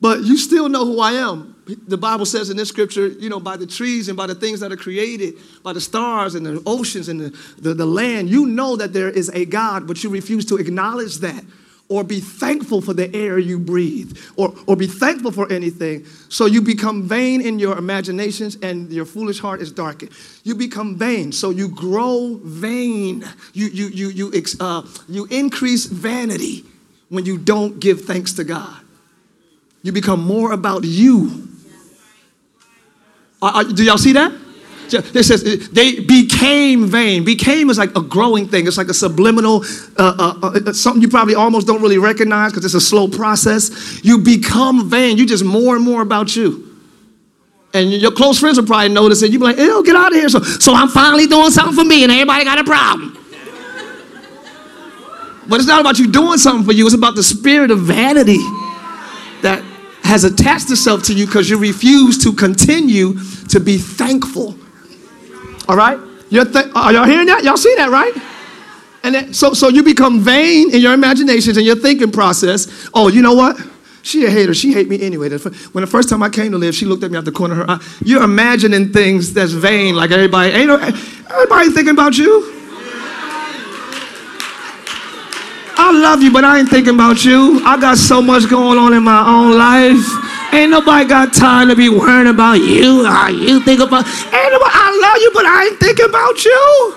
But you still know who I am. The Bible says in this scripture, you know, by the trees and by the things that are created, by the stars and the oceans and the, the, the land, you know that there is a God, but you refuse to acknowledge that or be thankful for the air you breathe or, or be thankful for anything. So you become vain in your imaginations and your foolish heart is darkened. You become vain. So you grow vain. You, you, you, you, uh, you increase vanity when you don't give thanks to God. You become more about you uh, uh, do y'all see that? It says they became vain. Became is like a growing thing. It's like a subliminal, uh, uh, uh, uh something you probably almost don't really recognize because it's a slow process. You become vain. You just more and more about you. And your close friends will probably notice it. You'll be like, "Ew, get out of here!" So, so I'm finally doing something for me, and everybody got a problem. but it's not about you doing something for you. It's about the spirit of vanity that has attached itself to you because you refuse to continue to be thankful. All right? Th- are y'all hearing that? Y'all see that, right? And then, so, so you become vain in your imaginations and your thinking process. Oh, you know what? She a hater. She hate me anyway. When the first time I came to live, she looked at me out the corner of her eye. You're imagining things that's vain, like everybody. Ain't everybody thinking about you. I love you, but I ain't thinking about you. I got so much going on in my own life. Ain't nobody got time to be worrying about you. How you think about ain't nobody, I love you, but I ain't thinking about you.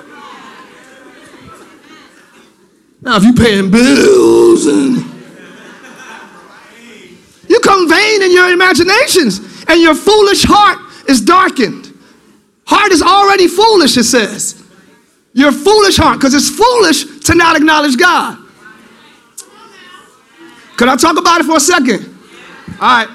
Now, if you paying bills and you come vain in your imaginations, and your foolish heart is darkened. Heart is already foolish, it says. Your foolish heart, because it's foolish to not acknowledge God. Could I talk about it for a second? All right.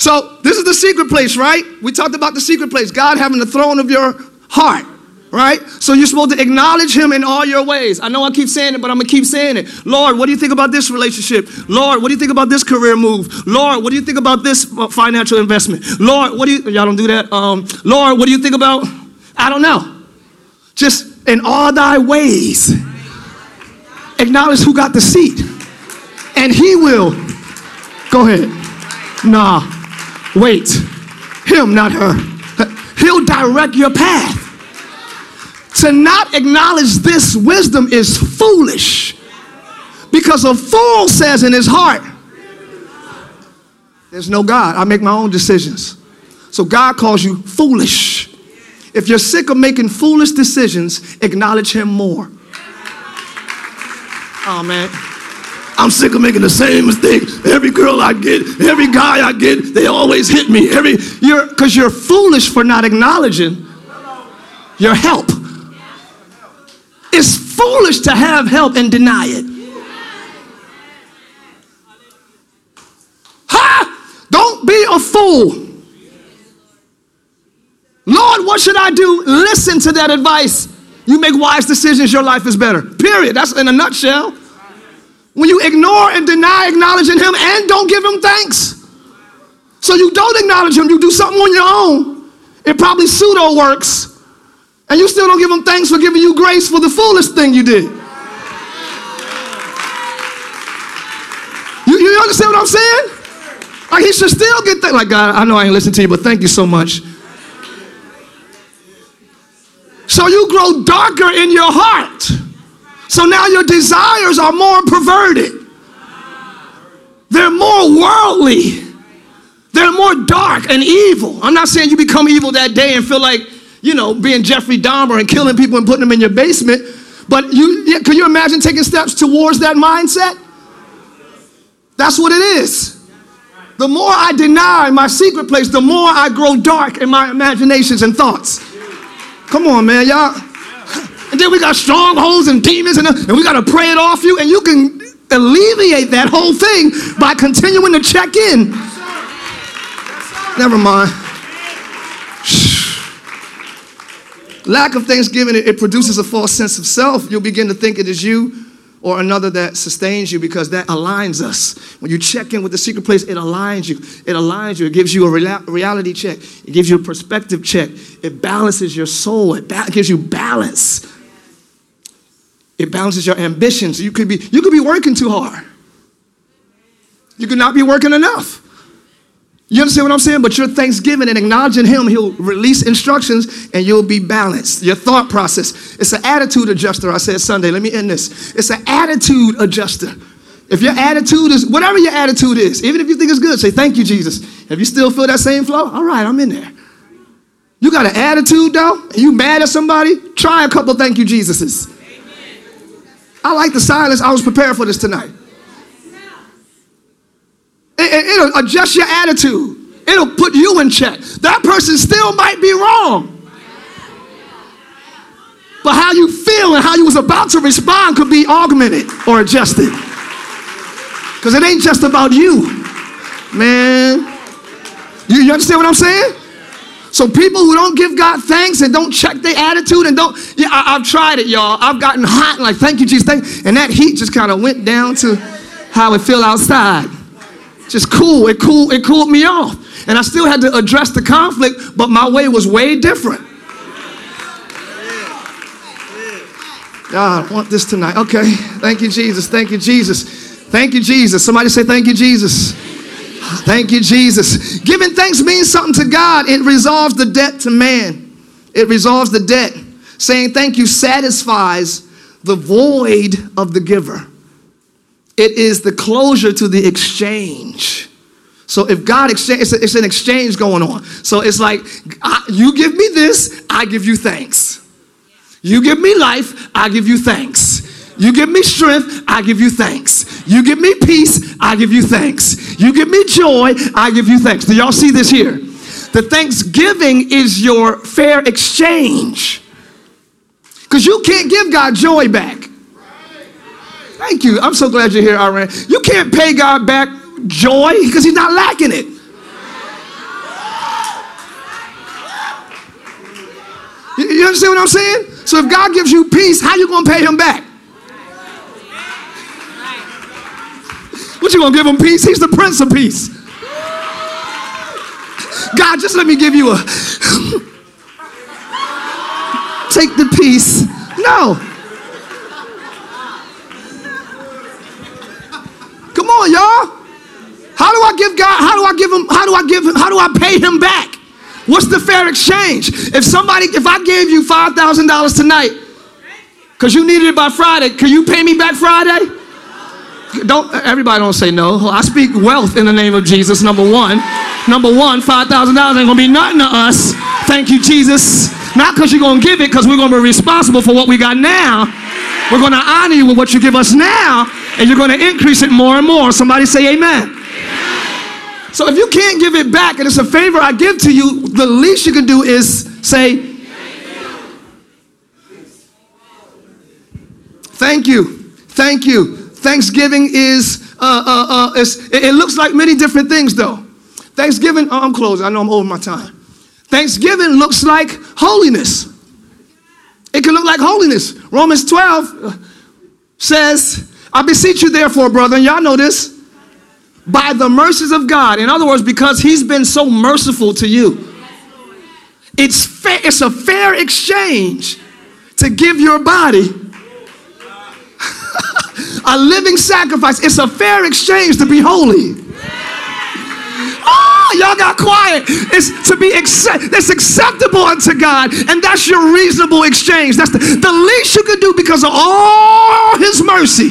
So, this is the secret place, right? We talked about the secret place, God having the throne of your heart, right? So, you're supposed to acknowledge Him in all your ways. I know I keep saying it, but I'm going to keep saying it. Lord, what do you think about this relationship? Lord, what do you think about this career move? Lord, what do you think about this uh, financial investment? Lord, what do you, y'all don't do that? Um, Lord, what do you think about, I don't know. Just in all thy ways, acknowledge who got the seat and he will. Go ahead. Nah, wait. Him, not her. He'll direct your path. To not acknowledge this wisdom is foolish. Because a fool says in his heart, There's no God. I make my own decisions. So God calls you foolish. If you're sick of making foolish decisions, acknowledge Him more. Oh. I'm sick of making the same mistake. Every girl I get, every guy I get, they always hit me. Every you're because you're foolish for not acknowledging your help. It's foolish to have help and deny it. Ha! Don't be a fool. Lord, what should I do? Listen to that advice. You make wise decisions, your life is better. Period. That's in a nutshell. When you ignore and deny acknowledging Him and don't give Him thanks. So you don't acknowledge Him, you do something on your own. It probably pseudo works. And you still don't give Him thanks for giving you grace for the foolish thing you did. You, you understand what I'm saying? Like he should still get that. Like God, I know I ain't listening to you, but thank you so much. So you grow darker in your heart. So now your desires are more perverted. They're more worldly. They're more dark and evil. I'm not saying you become evil that day and feel like, you know, being Jeffrey Dahmer and killing people and putting them in your basement. But you, yeah, can you imagine taking steps towards that mindset? That's what it is. The more I deny my secret place, the more I grow dark in my imaginations and thoughts. Come on, man, y'all. And then we got strongholds and demons, and, uh, and we got to pray it off you. And you can alleviate that whole thing by continuing to check in. Never mind. Lack of thanksgiving, it, it produces a false sense of self. You'll begin to think it is you or another that sustains you because that aligns us. When you check in with the secret place, it aligns you. It aligns you. It gives you a reality check. It gives you a perspective check. It balances your soul. It ba- gives you balance. It balances your ambitions. You could be you could be working too hard. You could not be working enough. You understand what I'm saying? But your thanksgiving and acknowledging Him, He'll release instructions and you'll be balanced. Your thought process. It's an attitude adjuster. I said Sunday. Let me end this. It's an attitude adjuster. If your attitude is, whatever your attitude is, even if you think it's good, say, Thank you, Jesus. If you still feel that same flow, all right, I'm in there. You got an attitude though, and you mad at somebody, try a couple thank you, Jesuses. I like the silence. I was prepared for this tonight. It, will adjust your attitude. It'll put you in check. That person still might be wrong. But how you feel and how you was about to respond could be augmented or adjusted. Because it ain't just about you, man. You, you understand what I'm saying? So people who don't give God thanks and don't check their attitude and don't, yeah, I, have tried it, y'all. I've gotten hot and like, thank you, Jesus, thank And that heat just kind of went down to how it feel outside just cool. It cool. It cooled me off, and I still had to address the conflict, but my way was way different. God, I want this tonight. Okay. Thank you, Jesus. Thank you, Jesus. Thank you, Jesus. Somebody say, Thank you, Jesus. Thank you, Jesus. Giving thanks means something to God. It resolves the debt to man. It resolves the debt. Saying thank you satisfies the void of the giver. It is the closure to the exchange. So if God exchange, it's, it's an exchange going on. So it's like, I, you give me this, I give you thanks. You give me life, I give you thanks. You give me strength, I give you thanks. You give me peace, I give you thanks. You give me joy, I give you thanks. Do y'all see this here? The thanksgiving is your fair exchange. Because you can't give God joy back. Thank you. I'm so glad you're here, Iran. You can't pay God back joy because he's not lacking it. You understand what I'm saying? So if God gives you peace, how you going to pay him back? What you to give him peace? He's the prince of peace. God, just let me give you a take the peace. No. Come on, y'all. How do I give God, how do I give him, how do I give him, how do I pay him back? What's the fair exchange? If somebody, if I gave you $5,000 tonight, because you needed it by Friday, can you pay me back Friday? Don't, everybody don't say no. I speak wealth in the name of Jesus, number one. Number one, $5,000 ain't gonna be nothing to us. Thank you, Jesus. Not because you're gonna give it, because we're gonna be responsible for what we got now. We're gonna honor you with what you give us now, and you're to increase it more and more. Somebody say amen. So if you can't give it back and it's a favor I give to you, the least you can do is say, Thank you. Thank you. Thanksgiving is, uh, uh, uh, it, it looks like many different things though. Thanksgiving, oh, I'm closing. I know I'm over my time. Thanksgiving looks like holiness. It can look like holiness. Romans 12 says, I beseech you, therefore, brother, and y'all know this, by the mercies of God. In other words, because He's been so merciful to you. It's, it's a fair exchange to give your body a living sacrifice. It's a fair exchange to be holy. Oh, y'all got quiet. It's to be accept, that's acceptable unto God, and that's your reasonable exchange. That's the, the least you can do because of all His mercy.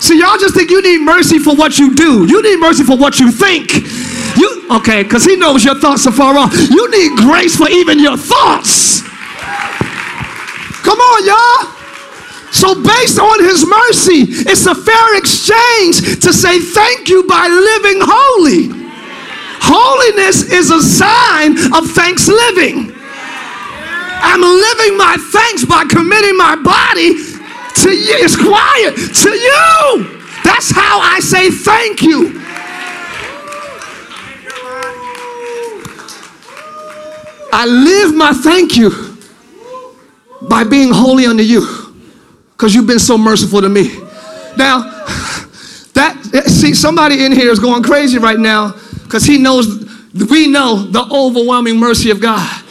See, y'all just think you need mercy for what you do. You need mercy for what you think. You okay? Because He knows your thoughts are far off. You need grace for even your thoughts. Come on, y'all. So, based on his mercy, it's a fair exchange to say thank you by living holy. Holiness is a sign of thanks living. I'm living my thanks by committing my body to you. It's quiet. To you. That's how I say thank you. I live my thank you by being holy unto you because you've been so merciful to me. Now, that, see, somebody in here is going crazy right now because he knows, we know the overwhelming mercy of God.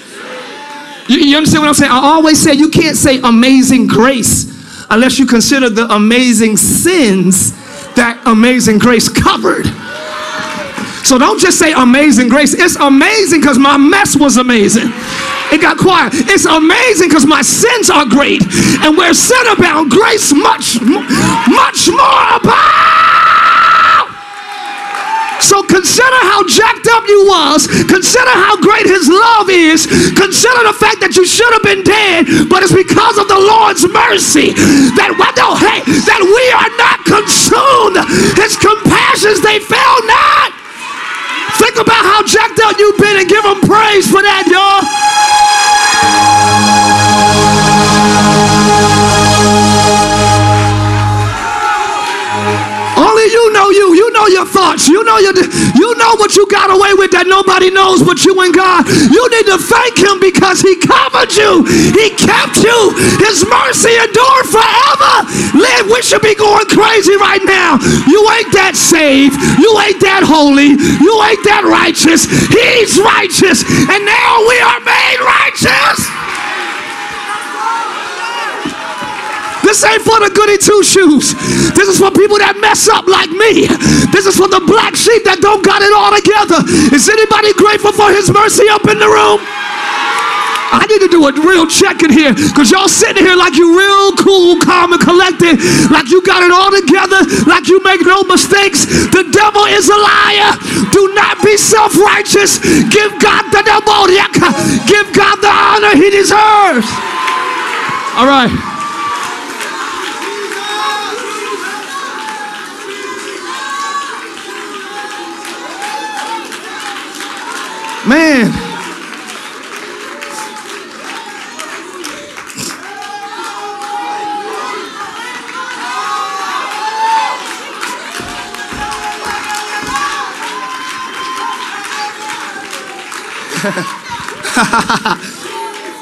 You, you understand what I'm saying? I always say you can't say amazing grace unless you consider the amazing sins that amazing grace covered. So don't just say amazing grace. It's amazing because my mess was amazing. It got quiet. It's amazing because my sins are great. And where sin abound, grace much, much more abound. So consider how jacked up you was. Consider how great his love is. Consider the fact that you should have been dead, but it's because of the Lord's mercy that no, hey, that we are not consumed. His compassions they fail not. Think about how jacked up you've been and give him praise for that, y'all. You know you. You know your thoughts. You know your, you know what you got away with that nobody knows but you and God. You need to thank him because he covered you. He kept you. His mercy endured forever. Live, we should be going crazy right now. You ain't that saved. You ain't that holy. You ain't that righteous. He's righteous. And now we are made righteous. This ain't for the goody two shoes. This is for people that mess up like me. This is for the black sheep that don't got it all together. Is anybody grateful for his mercy up in the room? I need to do a real check in here because y'all sitting here like you real cool, calm, and collected, like you got it all together, like you make no mistakes. The devil is a liar. Do not be self righteous. Give God the devil, give God the honor he deserves. All right. Man.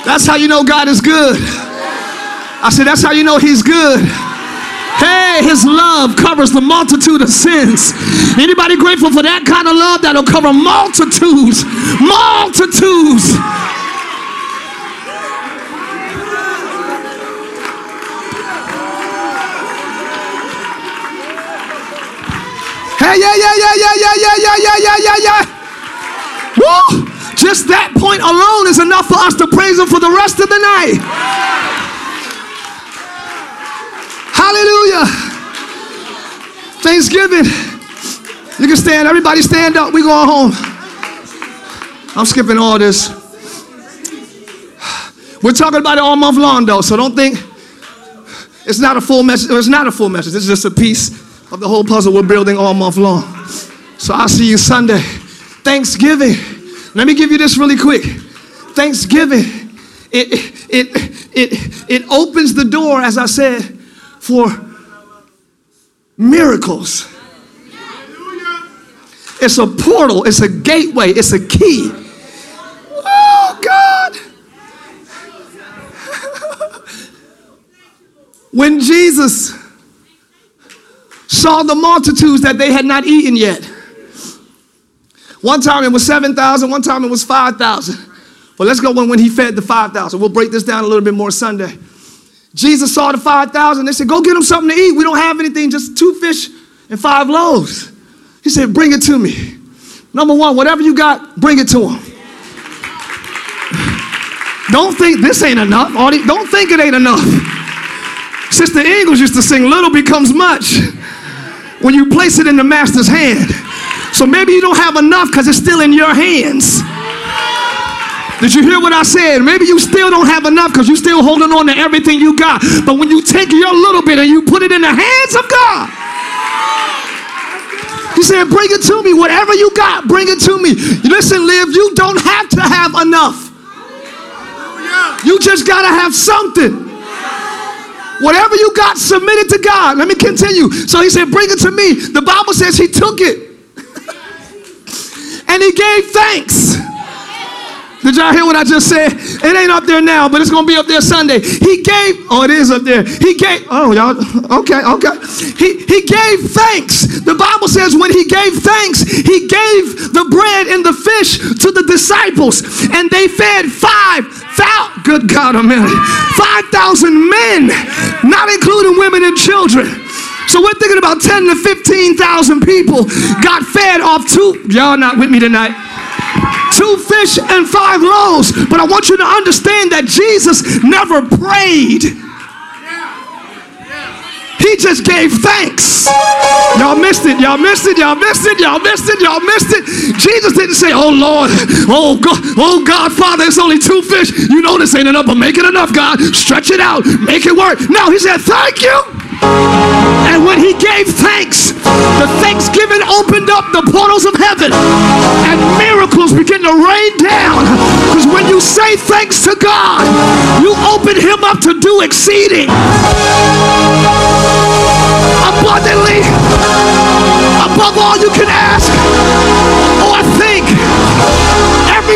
that's how you know God is good. I said, that's how you know He's good. Hey, his love covers the multitude of sins. Anybody grateful for that kind of love that'll cover multitudes? Multitudes. Hey, yeah, yeah, yeah, yeah, yeah, yeah, yeah, yeah, yeah, yeah, yeah. Woo! Just that point alone is enough for us to praise him for the rest of the night. Hallelujah. Thanksgiving. You can stand. Everybody stand up. We going home. I'm skipping all this. We're talking about it all month long, though, so don't think it's not a full message. It's not a full message. It's just a piece of the whole puzzle we're building all month long. So I'll see you Sunday. Thanksgiving. Let me give you this really quick. Thanksgiving. It, it, it, it opens the door, as I said, for miracles. It's a portal, it's a gateway, it's a key. Oh, God. when Jesus saw the multitudes that they had not eaten yet, one time it was 7,000, one time it was 5,000. But let's go when, when he fed the 5,000. We'll break this down a little bit more Sunday. Jesus saw the 5,000. They said, Go get them something to eat. We don't have anything, just two fish and five loaves. He said, Bring it to me. Number one, whatever you got, bring it to them. Don't think this ain't enough. Don't think it ain't enough. Sister Ingles used to sing, Little becomes much when you place it in the master's hand. So maybe you don't have enough because it's still in your hands. Did you hear what I said? Maybe you still don't have enough because you're still holding on to everything you got. But when you take your little bit and you put it in the hands of God, he said, Bring it to me. Whatever you got, bring it to me. Listen, Live, you don't have to have enough. You just got to have something. Whatever you got, submit it to God. Let me continue. So he said, Bring it to me. The Bible says he took it and he gave thanks. Did y'all hear what I just said? It ain't up there now, but it's gonna be up there Sunday. He gave, oh, it is up there. He gave, oh, y'all, okay, okay. He, he gave thanks. The Bible says when he gave thanks, he gave the bread and the fish to the disciples, and they fed five thousand, good God, a minute, 5,000 men, not including women and children. So we're thinking about 10 to 15,000 people got fed off two. Y'all not with me tonight two fish and five loaves. But I want you to understand that Jesus never prayed. He just gave thanks. Y'all missed it. Y'all missed it. Y'all missed it. Y'all missed it. Y'all missed it. Jesus didn't say, Oh Lord, oh God, oh God, Father, it's only two fish. You know this ain't enough, but make it enough, God. Stretch it out. Make it work. No, he said, Thank you. And when he gave thanks, the thanksgiving opened up the portals of heaven and miracles begin to rain down. Because when you say thanks to God, you open him up to do exceeding abundantly above all you can ask.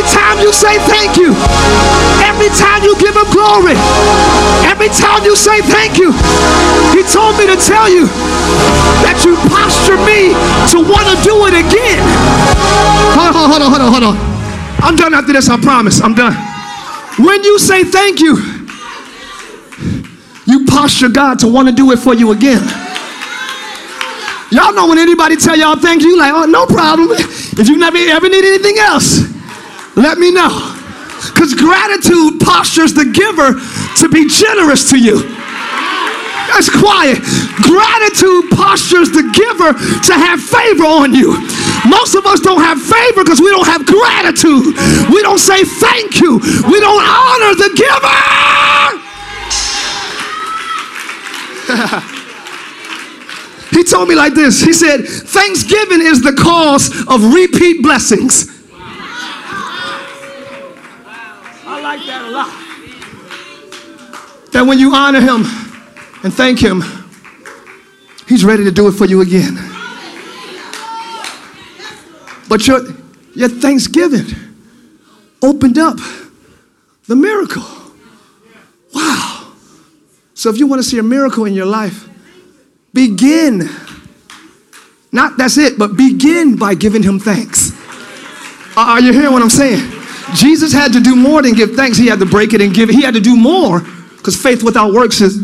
Every time you say thank you, every time you give him glory, every time you say thank you, he told me to tell you that you posture me to want to do it again. Hold on, hold on, hold on, hold on. I'm done after this, I promise. I'm done. When you say thank you, you posture God to want to do it for you again. Y'all know when anybody tell y'all thank you, like, oh, no problem. If you never ever need anything else, let me know. Because gratitude postures the giver to be generous to you. That's quiet. Gratitude postures the giver to have favor on you. Most of us don't have favor because we don't have gratitude. We don't say thank you. We don't honor the giver. he told me like this. He said, Thanksgiving is the cause of repeat blessings. That when you honor him and thank him, he's ready to do it for you again. But your, your thanksgiving opened up the miracle. Wow. So if you want to see a miracle in your life, begin. Not that's it, but begin by giving him thanks. Are you hearing what I'm saying? Jesus had to do more than give thanks. He had to break it and give it. He had to do more because faith without works is.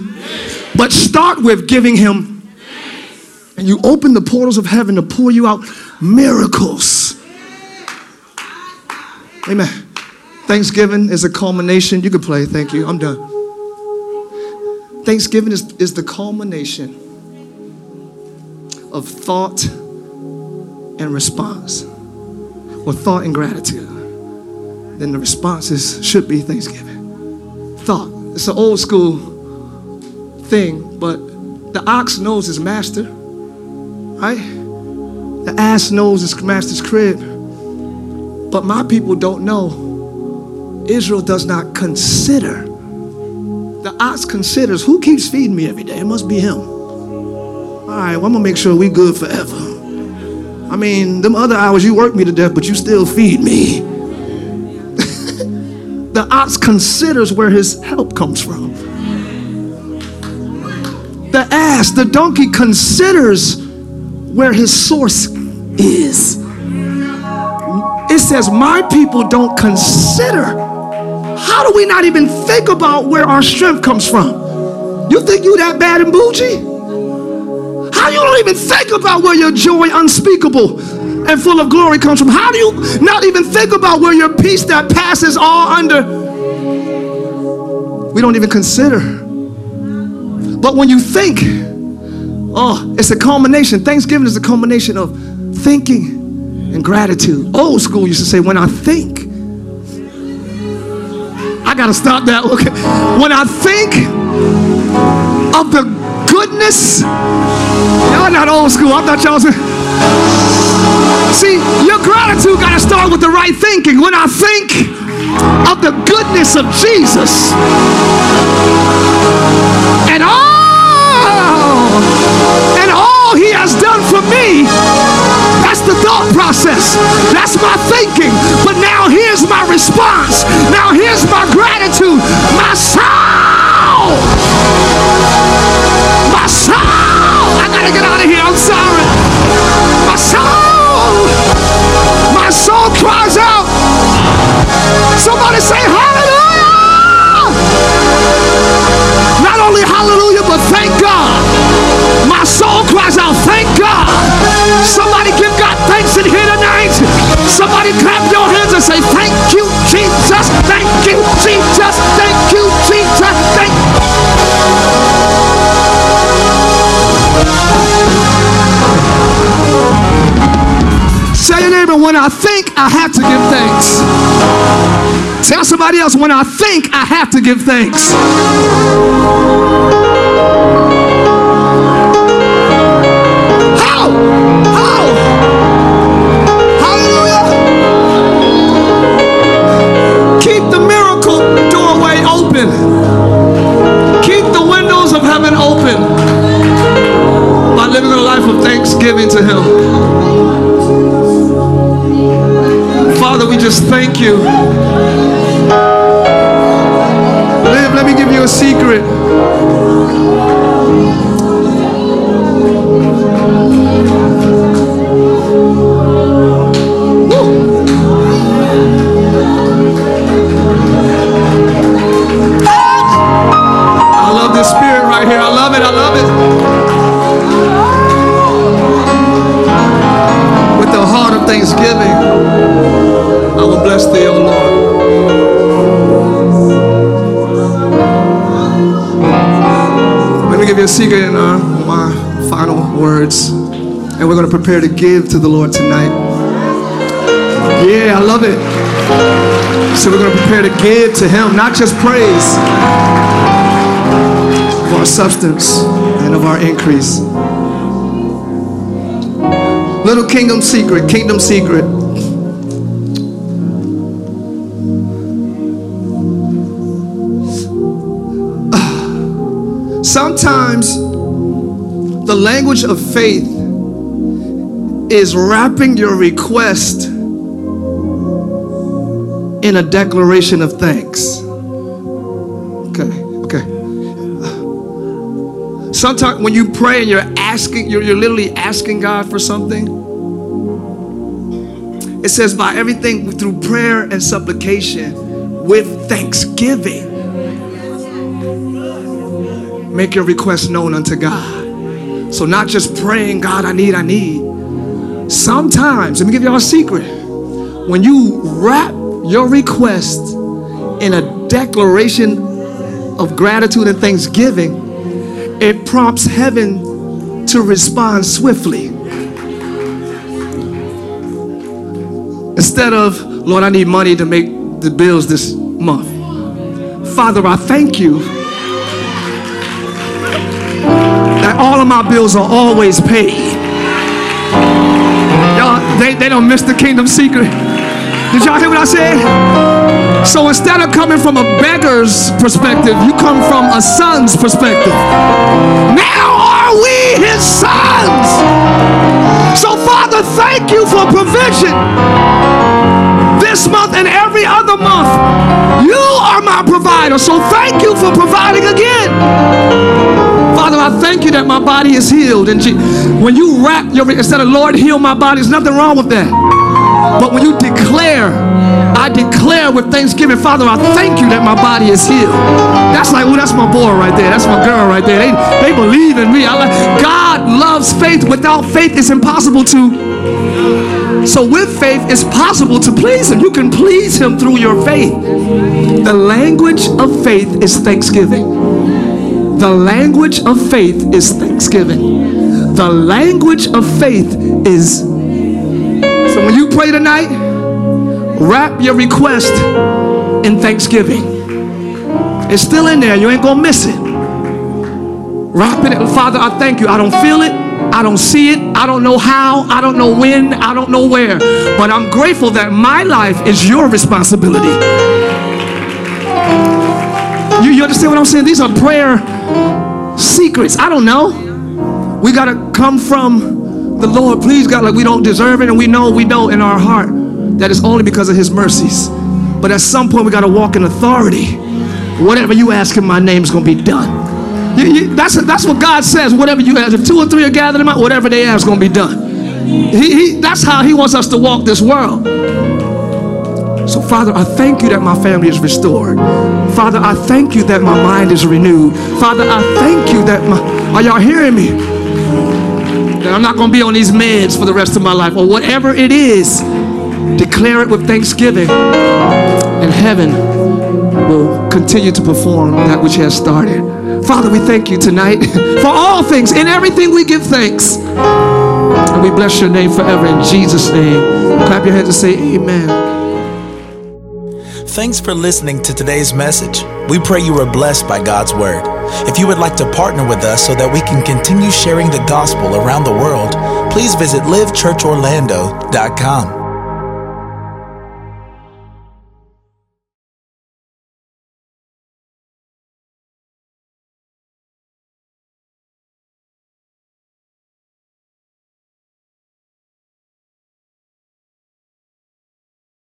But start with giving him. And you open the portals of heaven to pour you out miracles. Amen. Thanksgiving is a culmination. You can play. Thank you. I'm done. Thanksgiving is, is the culmination of thought and response, or thought and gratitude then the responses should be thanksgiving. Thought. It's an old school thing, but the ox knows his master, right? The ass knows his master's crib. But my people don't know. Israel does not consider. The ox considers who keeps feeding me every day? It must be him. All right, well, I'm gonna make sure we good forever. I mean, them other hours you work me to death, but you still feed me the ox considers where his help comes from. The ass, the donkey considers where his source is. It says, My people don't consider. How do we not even think about where our strength comes from? You think you that bad and bougie? How you don't even think about where your joy unspeakable and full of glory comes from. How do you not even think about where your peace that passes all under? We don't even consider. But when you think, oh, it's a culmination. Thanksgiving is a culmination of thinking and gratitude. Old school used to say, when I think, I gotta stop that. Okay. When I think of the goodness. Y'all not old school. I thought y'all was. See, your gratitude got to start with the right thinking. When I think of the goodness of Jesus and all and all he has done for me, that's the thought process. That's my thinking. But now here's my response. Now here's my gratitude. My soul. My soul! I gotta get out of here. I'm sorry. My soul! My soul cries out. Somebody say hallelujah! Not only hallelujah, but thank God. My soul cries out, thank God. Somebody give God thanks in here tonight. Somebody clap your hands and say, thank you, Jesus. Thank you, Jesus. I think I have to give thanks. Tell somebody else, when I think I have to give thanks. How? How? Hallelujah. Keep the miracle doorway open. Keep the windows of heaven open by living a life of thanksgiving to Him. Father, we just thank you. Live, let me give you a secret. A secret in uh, my final words. And we're going to prepare to give to the Lord tonight. Yeah, I love it. So we're going to prepare to give to Him, not just praise, of our substance and of our increase. Little kingdom secret, kingdom secret. Sometimes the language of faith is wrapping your request in a declaration of thanks. Okay, okay. Sometimes when you pray and you're asking, you're, you're literally asking God for something. It says, by everything through prayer and supplication with thanksgiving, make your request known unto God. So, not just praying, God, I need, I need. Sometimes, let me give y'all a secret. When you wrap your request in a declaration of gratitude and thanksgiving, it prompts heaven to respond swiftly. Instead of, Lord, I need money to make the bills this month. Father, I thank you all of my bills are always paid. Y'all, they, they don't miss the kingdom secret. Did y'all hear what I said? So instead of coming from a beggar's perspective, you come from a son's perspective. Now are we his sons? So, Father, thank you for provision this month and every other month. You are my provider, so thank you for providing again. Father, I thank you that my body is healed. And when you wrap your, instead of Lord, heal my body, there's nothing wrong with that. But when you declare, I declare with thanksgiving, Father, I thank you that my body is healed. That's like, oh, that's my boy right there. That's my girl right there. They, they believe in me. I like, God loves faith. Without faith, it's impossible to. So with faith, it's possible to please Him. You can please Him through your faith. The language of faith is thanksgiving. The language of faith is thanksgiving. The language of faith is. So when you pray tonight, wrap your request in thanksgiving. It's still in there. You ain't gonna miss it. Wrap it. Father, I thank you. I don't feel it. I don't see it. I don't know how. I don't know when. I don't know where. But I'm grateful that my life is your responsibility. You, you understand what I'm saying? These are prayer secrets. I don't know. We got to come from the Lord. Please, God, like we don't deserve it. And we know, we know in our heart that it's only because of His mercies. But at some point, we got to walk in authority. Whatever you ask in my name is going to be done. You, you, that's, that's what God says. Whatever you ask, if two or three are gathered in my, whatever they ask is going to be done. He, he, that's how He wants us to walk this world. So, Father, I thank you that my family is restored. Father, I thank you that my mind is renewed. Father, I thank you that my. Are y'all hearing me? That I'm not going to be on these meds for the rest of my life or whatever it is. Declare it with thanksgiving, and heaven will continue to perform that which has started. Father, we thank you tonight for all things. In everything, we give thanks. And we bless your name forever in Jesus' name. Clap your hands and say, Amen. Thanks for listening to today's message. We pray you were blessed by God's Word. If you would like to partner with us so that we can continue sharing the gospel around the world, please visit livechurchorlando.com.